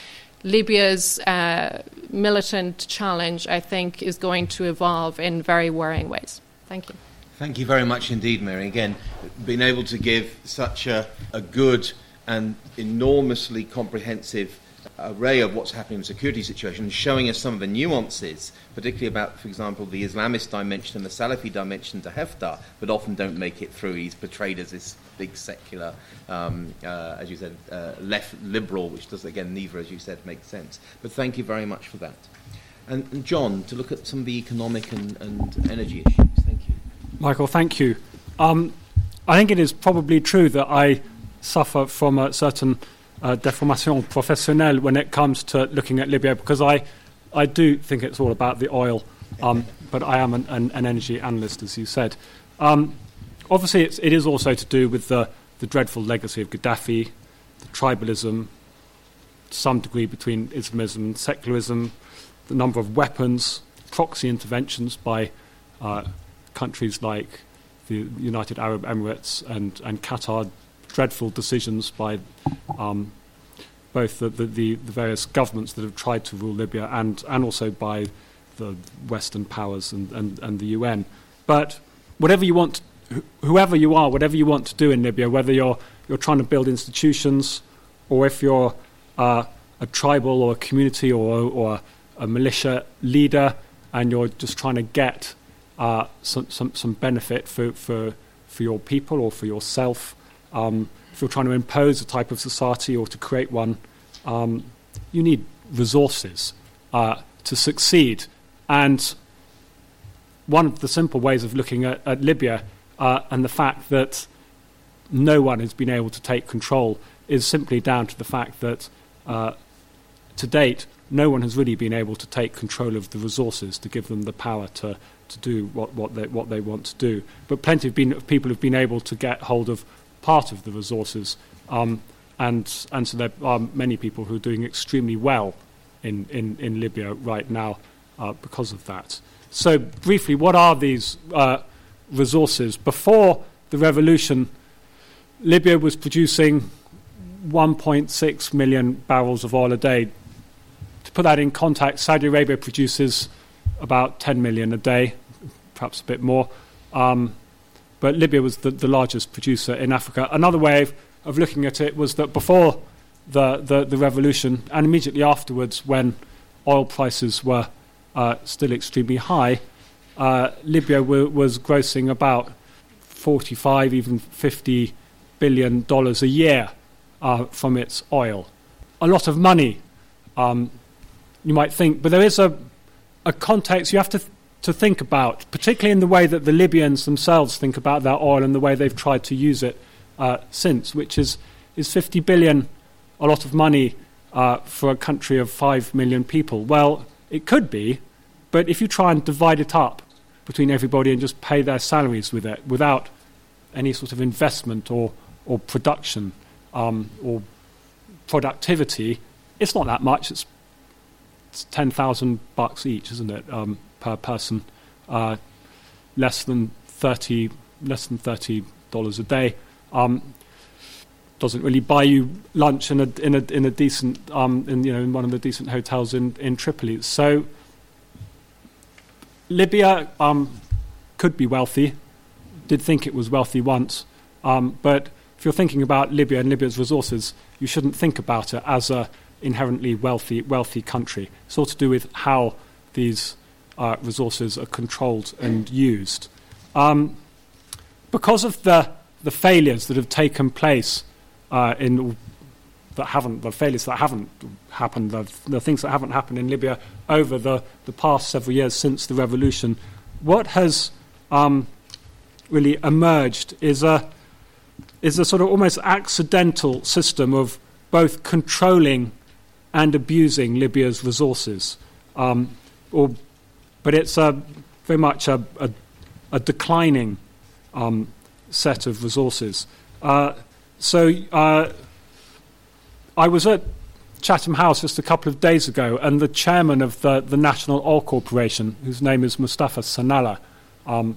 Libya's uh, militant challenge, I think, is going to evolve in very worrying ways. Thank you. Thank you very much indeed, Mary. Again, being able to give such a, a good and enormously comprehensive array of what's happening in the security situation, showing us some of the nuances, particularly about, for example, the Islamist dimension and the Salafi dimension to Haftar, but often don't make it through. He's portrayed as this big secular, um, uh, as you said, uh, left liberal, which does, again, neither, as you said, make sense. But thank you very much for that. And, and John, to look at some of the economic and, and energy issues. Thank you. Michael, thank you. Um, I think it is probably true that I suffer from a certain uh, deformation professionnelle when it comes to looking at Libya because I, I do think it's all about the oil, um, but I am an, an, an, energy analyst, as you said. Um, obviously, it's, it is also to do with the, the dreadful legacy of Gaddafi, the tribalism, to some degree between Islamism and secularism, the number of weapons, proxy interventions by uh, countries like the United Arab Emirates and, and Qatar dreadful decisions by um, both the, the, the, various governments that have tried to rule Libya and, and also by the Western powers and, and, and the UN. But whatever you want, whoever you are, whatever you want to do in Libya, whether you're, you're trying to build institutions or if you're uh, a tribal or a community or, or a militia leader and you're just trying to get uh, some, some, some benefit for, for, for your people or for yourself, um, if you're trying to impose a type of society or to create one, um, you need resources uh, to succeed. And one of the simple ways of looking at, at Libya uh, and the fact that no one has been able to take control is simply down to the fact that uh, to date, no one has really been able to take control of the resources to give them the power to, to do what, what, they, what they want to do. But plenty of, been, of people have been able to get hold of part of the resources. Um, and, and so there are many people who are doing extremely well in, in, in Libya right now uh, because of that. So, briefly, what are these uh, resources? Before the revolution, Libya was producing 1.6 million barrels of oil a day. To put that in context, Saudi Arabia produces about 10 million a day, perhaps a bit more. Um, but Libya was the, the largest producer in Africa. Another way of, of looking at it was that before the, the, the, revolution and immediately afterwards, when oil prices were uh, still extremely high, uh, Libya w- was grossing about 45, even 50 billion dollars a year uh, from its oil. A lot of money, um, you might think, but there is a, a context. You have to to think about, particularly in the way that the Libyans themselves think about their oil and the way they've tried to use it uh, since, which is, is 50 billion a lot of money uh, for a country of 5 million people? Well, it could be, but if you try and divide it up between everybody and just pay their salaries with it without any sort of investment or, or production, um, or productivity, it's not that much. It's, it's 10,000 bucks each, isn't it, um, per person? Uh, less than 30, less than $30 a day. Um, doesn't really buy you lunch in a in a in a decent um, in you know in one of the decent hotels in in Tripoli. So Libya um, could be wealthy. Did think it was wealthy once, um, but if you're thinking about Libya and Libya's resources, you shouldn't think about it as a inherently wealthy wealthy country. It's all to do with how these uh, resources are controlled and used. Um, because of the the failures that have taken place uh, in that haven't the failures that haven't happened, the, the things that haven't happened in Libya over the, the past several years since the revolution, what has um, really emerged is a is a sort of almost accidental system of both controlling and abusing Libya's resources, um, or but it's a, very much a, a, a declining um, set of resources. Uh, so uh, I was at Chatham House just a couple of days ago, and the chairman of the, the National Oil Corporation, whose name is Mustafa Sanalla, um,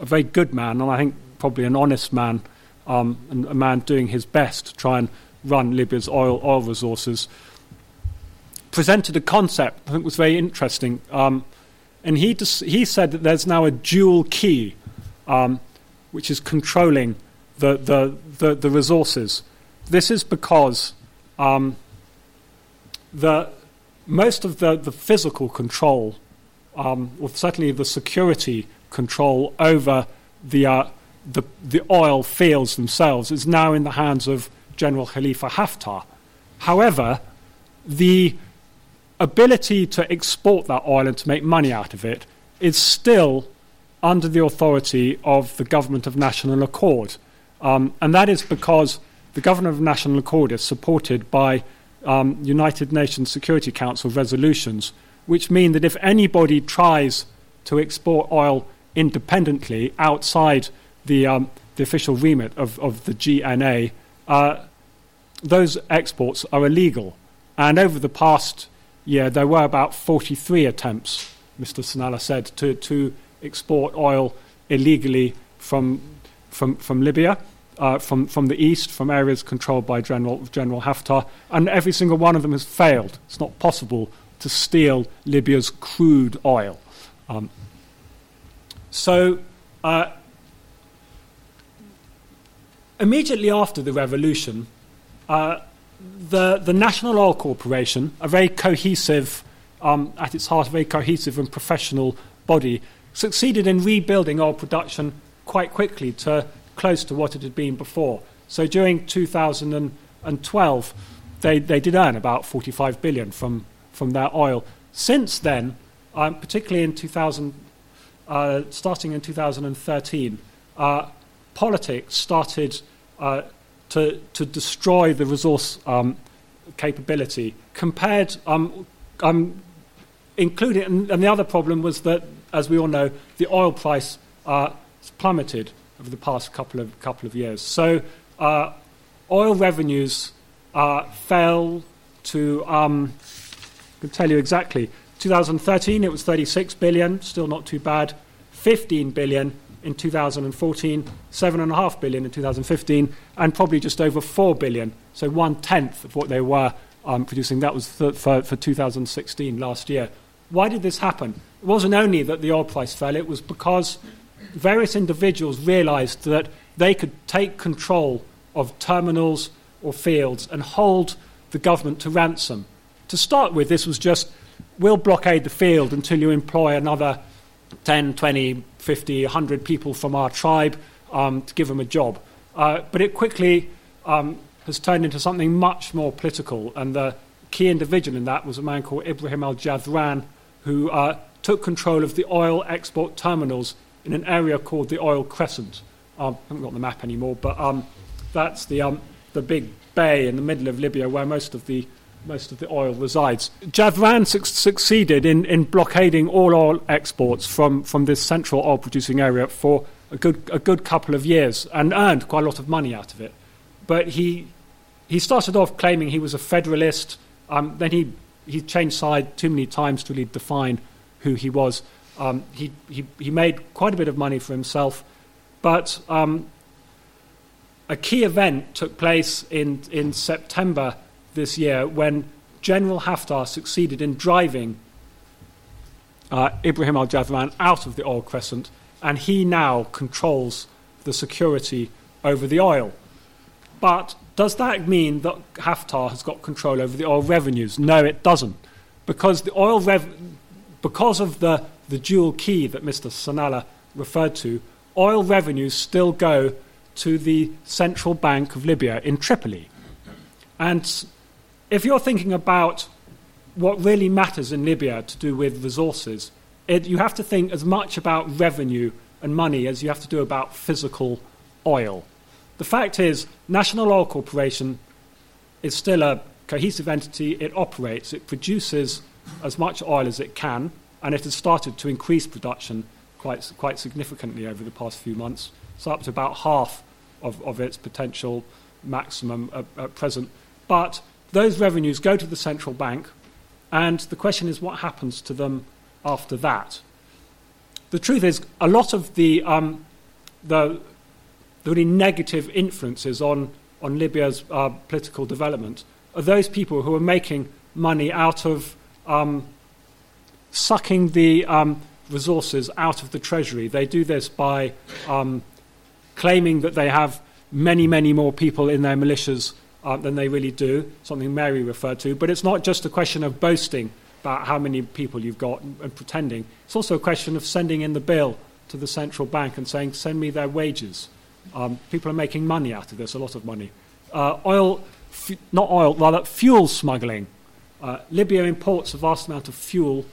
a very good man, and I think probably an honest man, um, and a man doing his best to try and run Libya's oil oil resources, presented a concept I think was very interesting. Um, and he, dis- he said that there's now a dual key, um, which is controlling the, the, the, the resources. This is because um, the, most of the, the physical control, um, or certainly the security control over the, uh, the, the oil fields themselves, is now in the hands of General Khalifa Haftar. However, the ability to export that oil and to make money out of it is still under the authority of the government of national accord. Um, and that is because the government of national accord is supported by um, United Nations Security Council resolutions, which mean that if anybody tries to export oil independently outside the, um, the official remit of, of the GNA, uh, those exports are illegal. And over the past year, there were about 43 attempts, Mr. Sanalla said, to, to export oil illegally from, from, from Libya. Uh, from, from the east, from areas controlled by General, General Haftar, and every single one of them has failed. It's not possible to steal Libya's crude oil. Um, so, uh, immediately after the revolution, uh, the, the National Oil Corporation, a very cohesive, um, at its heart, a very cohesive and professional body, succeeded in rebuilding oil production quite quickly to close to what it had been before. So during 2012, they, they did earn about 45 billion from, from their oil. Since then, um, particularly in 2000, uh, starting in 2013, uh, politics started uh, to, to destroy the resource um, capability compared, um, um, including, and, and, the other problem was that, as we all know, the oil price uh, plummeted over the past couple of, couple of years. So uh, oil revenues uh, fell to, um, I can tell you exactly, 2013 it was 36 billion, still not too bad, 15 billion in 2014, 7.5 billion in 2015, and probably just over 4 billion, so one tenth of what they were um, producing. That was th- for, for 2016 last year. Why did this happen? It wasn't only that the oil price fell, it was because various individuals realized that they could take control of terminals or fields and hold the government to ransom. To start with, this was just we'll blockade the field until you employ another 10, 20, 50, 100 people from our tribe um, to give them a job. Uh, but it quickly um, has turned into something much more political, and the key individual in that was a man called Ibrahim al Jadhran, who uh, took control of the oil export terminals in an area called the Oil Crescent. Um, I haven't got the map anymore, but um, that's the, um, the big bay in the middle of Libya where most of the most of the oil resides. Jadhran su- succeeded in, in blockading all oil exports from, from this central oil producing area for a good, a good couple of years and earned quite a lot of money out of it. But he he started off claiming he was a federalist. Um, then he, he changed side too many times to really define who he was. Um, he, he, he made quite a bit of money for himself, but um, a key event took place in, in September this year when General Haftar succeeded in driving uh, Ibrahim al Jadhran out of the oil crescent, and he now controls the security over the oil. But does that mean that Haftar has got control over the oil revenues? No, it doesn't. Because the oil rev- because of the, the dual key that Mr. Sanalla referred to, oil revenues still go to the central bank of Libya in Tripoli. And if you're thinking about what really matters in Libya to do with resources, it, you have to think as much about revenue and money as you have to do about physical oil. The fact is, National Oil Corporation is still a cohesive entity. It operates, it produces as much oil as it can, and it has started to increase production quite, quite significantly over the past few months. It's up to about half of, of its potential maximum at, at present. But those revenues go to the central bank, and the question is what happens to them after that? The truth is, a lot of the, um, the, the really negative influences on, on Libya's uh, political development are those people who are making money out of um, sucking the um, resources out of the treasury. They do this by um, claiming that they have many, many more people in their militias uh, than they really do, something Mary referred to. But it's not just a question of boasting about how many people you've got and, and pretending. It's also a question of sending in the bill to the central bank and saying, send me their wages. Um, people are making money out of this, a lot of money. Uh, oil, f- not oil, rather fuel smuggling. Uh, Libya imports a vast amount of fuel.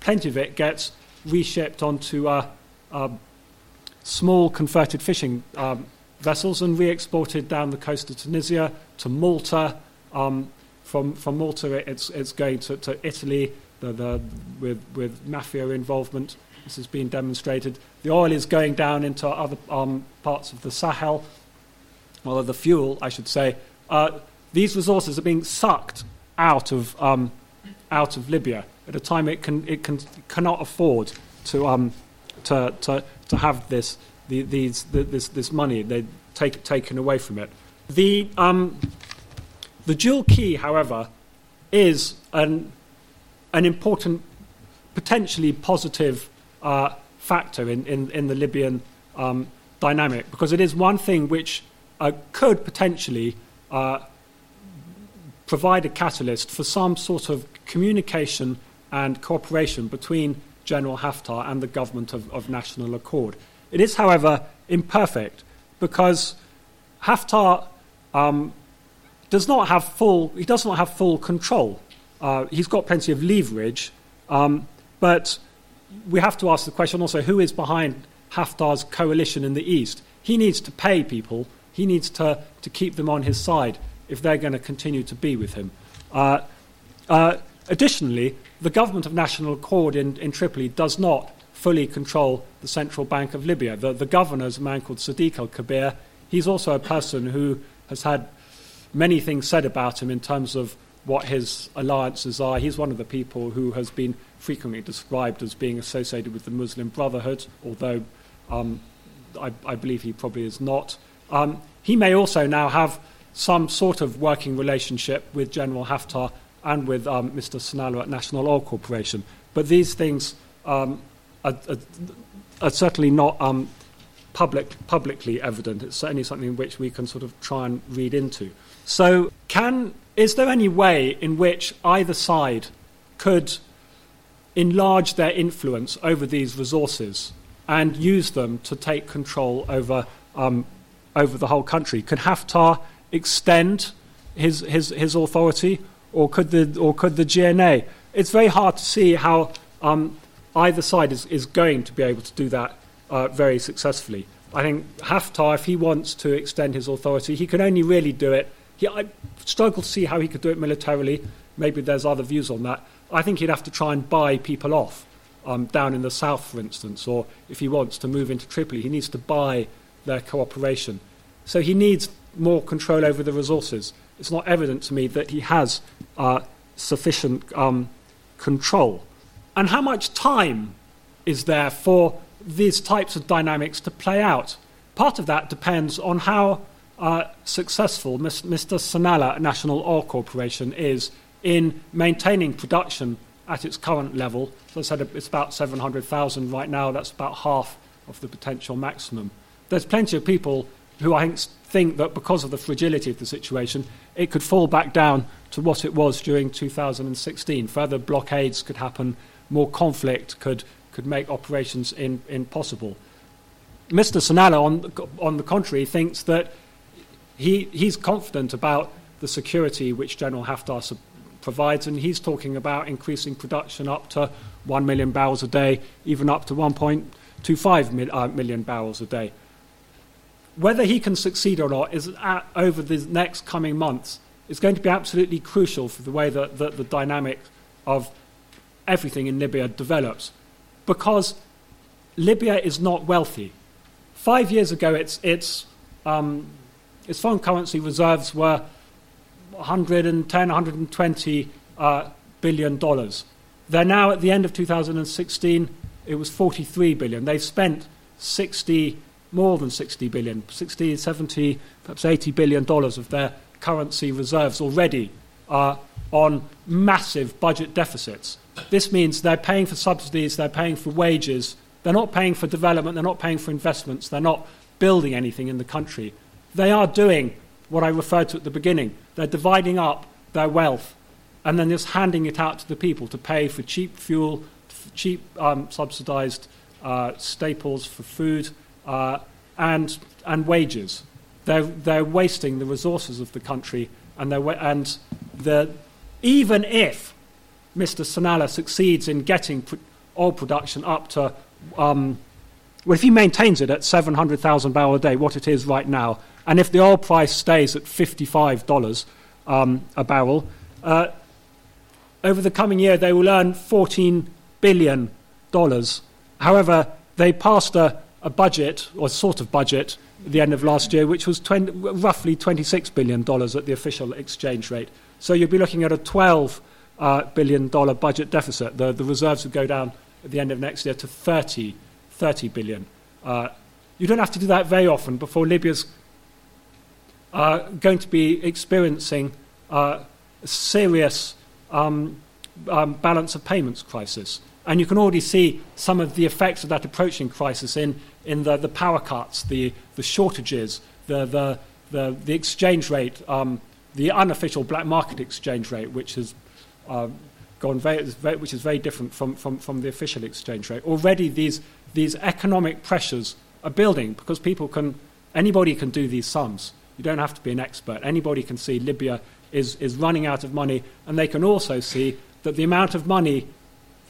Plenty of it gets reshipped onto uh, uh, small converted fishing um, vessels and re-exported down the coast of Tunisia to Malta. Um, from, from Malta, it's, it's going to, to Italy the, the, with, with mafia involvement. This has been demonstrated. The oil is going down into other um, parts of the Sahel, well, the fuel, I should say. Uh, these resources are being sucked out of, um, out of Libya at a time it, can, it can, cannot afford to, um, to, to, to have this, the, these, the, this, this money they take, taken away from it. The, um, the dual key, however, is an, an important, potentially positive uh, factor in, in, in, the Libyan um, dynamic because it is one thing which uh, could potentially uh, provide a catalyst for some sort of communication and cooperation between General Haftar and the government of, of national accord. It is, however, imperfect because Haftar um, does not have full, he does not have full control. Uh, he's got plenty of leverage, um, but we have to ask the question also who is behind Haftar's coalition in the east? He needs to pay people, he needs to, to keep them on his side if they're going to continue to be with him. Uh, uh, additionally, the government of national accord in, in Tripoli does not fully control the central bank of Libya. The, the governor is a man called Sadiq al Kabir. He's also a person who has had many things said about him in terms of what his alliances are. He's one of the people who has been frequently described as being associated with the Muslim Brotherhood, although um, I, I, believe he probably is not. Um, he may also now have some sort of working relationship with General Haftar and with um, Mr. Sanalla at National Oil Corporation. But these things um, are, are, certainly not um, public, publicly evident. It's certainly something which we can sort of try and read into. So, can, is there any way in which either side could enlarge their influence over these resources and use them to take control over, um, over the whole country? Could Haftar extend his, his, his authority, or could the, or could the GNA? It's very hard to see how um, either side is, is going to be able to do that uh, very successfully. I think Haftar, if he wants to extend his authority, he can only really do it. He, I struggle to see how he could do it militarily. Maybe there's other views on that. I think he'd have to try and buy people off um, down in the south, for instance, or if he wants to move into Tripoli, he needs to buy their cooperation. So he needs more control over the resources. it's not evident to me that he has uh, sufficient um, control. And how much time is there for these types of dynamics to play out? Part of that depends on how uh, successful Mr. Sanalla National Oil Corporation is in maintaining production at its current level. So I said it's about 700,000 right now. That's about half of the potential maximum. There's plenty of people who I think think that because of the fragility of the situation, it could fall back down to what it was during 2016. Further blockades could happen, more conflict could, could make operations in, impossible. Mr. Sanalla, on, on the contrary, thinks that he, he's confident about the security which General Haftar provides, and he's talking about increasing production up to 1 million barrels a day, even up to 1.25 mil, uh, million barrels a day. Whether he can succeed or not is at, over the next coming months is going to be absolutely crucial for the way that, that the dynamic of everything in Libya develops. Because Libya is not wealthy. Five years ago, its, its, um, its foreign currency reserves were 110, 120 uh, billion dollars. They're now at the end of 2016, it was 43 billion. They've spent 60 more than 60 billion, 60, 70, perhaps 80 billion dollars of their currency reserves already are on massive budget deficits. This means they're paying for subsidies, they're paying for wages, they're not paying for development, they're not paying for investments, they're not building anything in the country. They are doing what I referred to at the beginning. They're dividing up their wealth and then just handing it out to the people to pay for cheap fuel, cheap um, subsidized uh, staples for food, uh, and, and wages. They're, they're wasting the resources of the country, and, they're, and the, even if Mr. Sanalla succeeds in getting oil production up to, um, well, if he maintains it at 700,000 barrels a day, what it is right now, and if the oil price stays at $55 um, a barrel, uh, over the coming year they will earn $14 billion. However, they passed a, a budget, or sort of budget, at the end of last year, which was 20, roughly $26 billion at the official exchange rate. So you'd be looking at a $12 uh, billion dollar budget deficit. The, the reserves would go down at the end of next year to 30, 30 billion. Uh, you don't have to do that very often before Libya's uh, going to be experiencing uh, a serious um, um, balance of payments crisis. And you can already see some of the effects of that approaching crisis in, in the, the power cuts, the, the shortages, the, the, the, the exchange rate, um, the unofficial black market exchange rate, which has uh, gone very, which is very different from, from, from the official exchange rate. Already these, these economic pressures are building because people can, anybody can do these sums. You don't have to be an expert. Anybody can see Libya is, is running out of money, and they can also see that the amount of money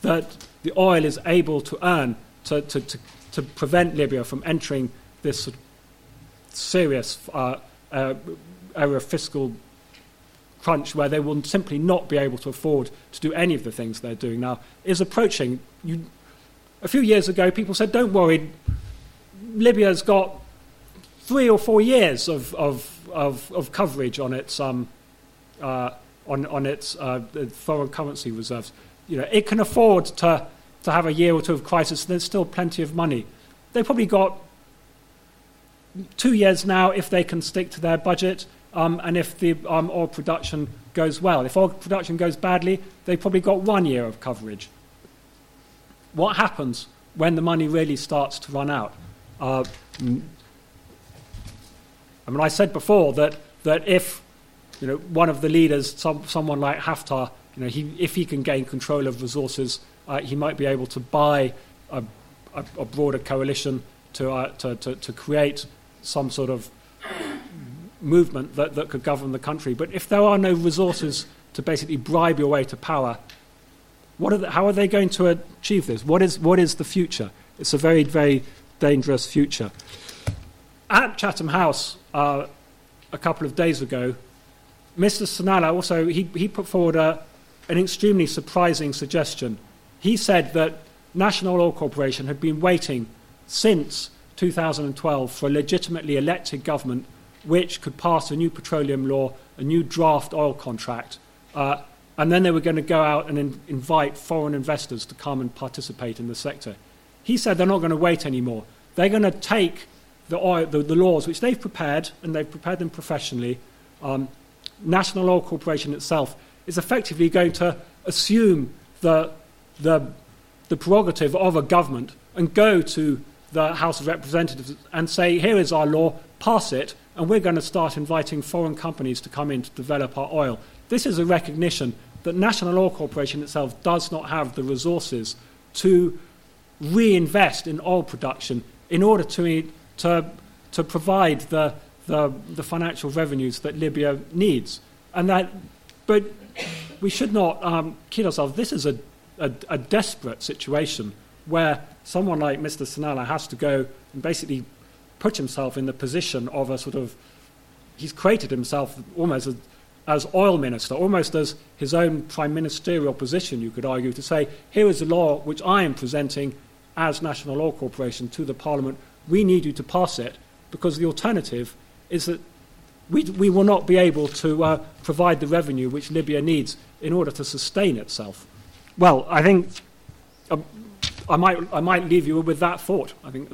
that the oil is able to earn to, to, to, to prevent Libya from entering this sort of serious uh, uh, area of fiscal crunch where they will simply not be able to afford to do any of the things they're doing now is approaching. You, a few years ago, people said, don't worry, Libya's got three or four years of, of, of, of coverage on its, um, uh, on, on its uh, foreign currency reserves you know, it can afford to, to have a year or two of crisis, there's still plenty of money. They've probably got two years now if they can stick to their budget um, and if the um, oil production goes well. If oil production goes badly, they've probably got one year of coverage. What happens when the money really starts to run out? Uh, I mean, I said before that, that if you know, one of the leaders, some, someone like Haftar, you know, he, if he can gain control of resources, uh, he might be able to buy a, a, a broader coalition to, uh, to, to, to, create some sort of movement that, that could govern the country. But if there are no resources to basically bribe your way to power, are the, how are they going to achieve this? What is, what is the future? It's a very, very dangerous future. At Chatham House uh, a couple of days ago, Mr. Sanalla also he, he put forward a, an extremely surprising suggestion. He said that National Oil Corporation had been waiting since 2012 for a legitimately elected government which could pass a new petroleum law a new draft oil contract, uh, and then they were going to go out and in, invite foreign investors to come and participate in the sector. He said they're not going to wait anymore. They're going to take the, oil, the, the, laws, which they've prepared, and they've prepared them professionally. Um, National Oil Corporation itself is effectively going to assume the, the, the prerogative of a government and go to the House of Representatives and say, here is our law, pass it, and we're going to start inviting foreign companies to come in to develop our oil. This is a recognition that National Oil Corporation itself does not have the resources to reinvest in oil production in order to, to, to provide the, the, the financial revenues that Libya needs. And that, but we should not um, kid ourselves. This is a, a, a, desperate situation where someone like Mr. Sanalla has to go and basically put himself in the position of a sort of, he's created himself almost as, as oil minister, almost as his own prime ministerial position, you could argue, to say, here is the law which I am presenting as National Oil Corporation to the Parliament. We need you to pass it because the alternative is that we, we will not be able to uh, provide the revenue which Libya needs in order to sustain itself. Well, I think uh, I, might, I might leave you with that thought. I think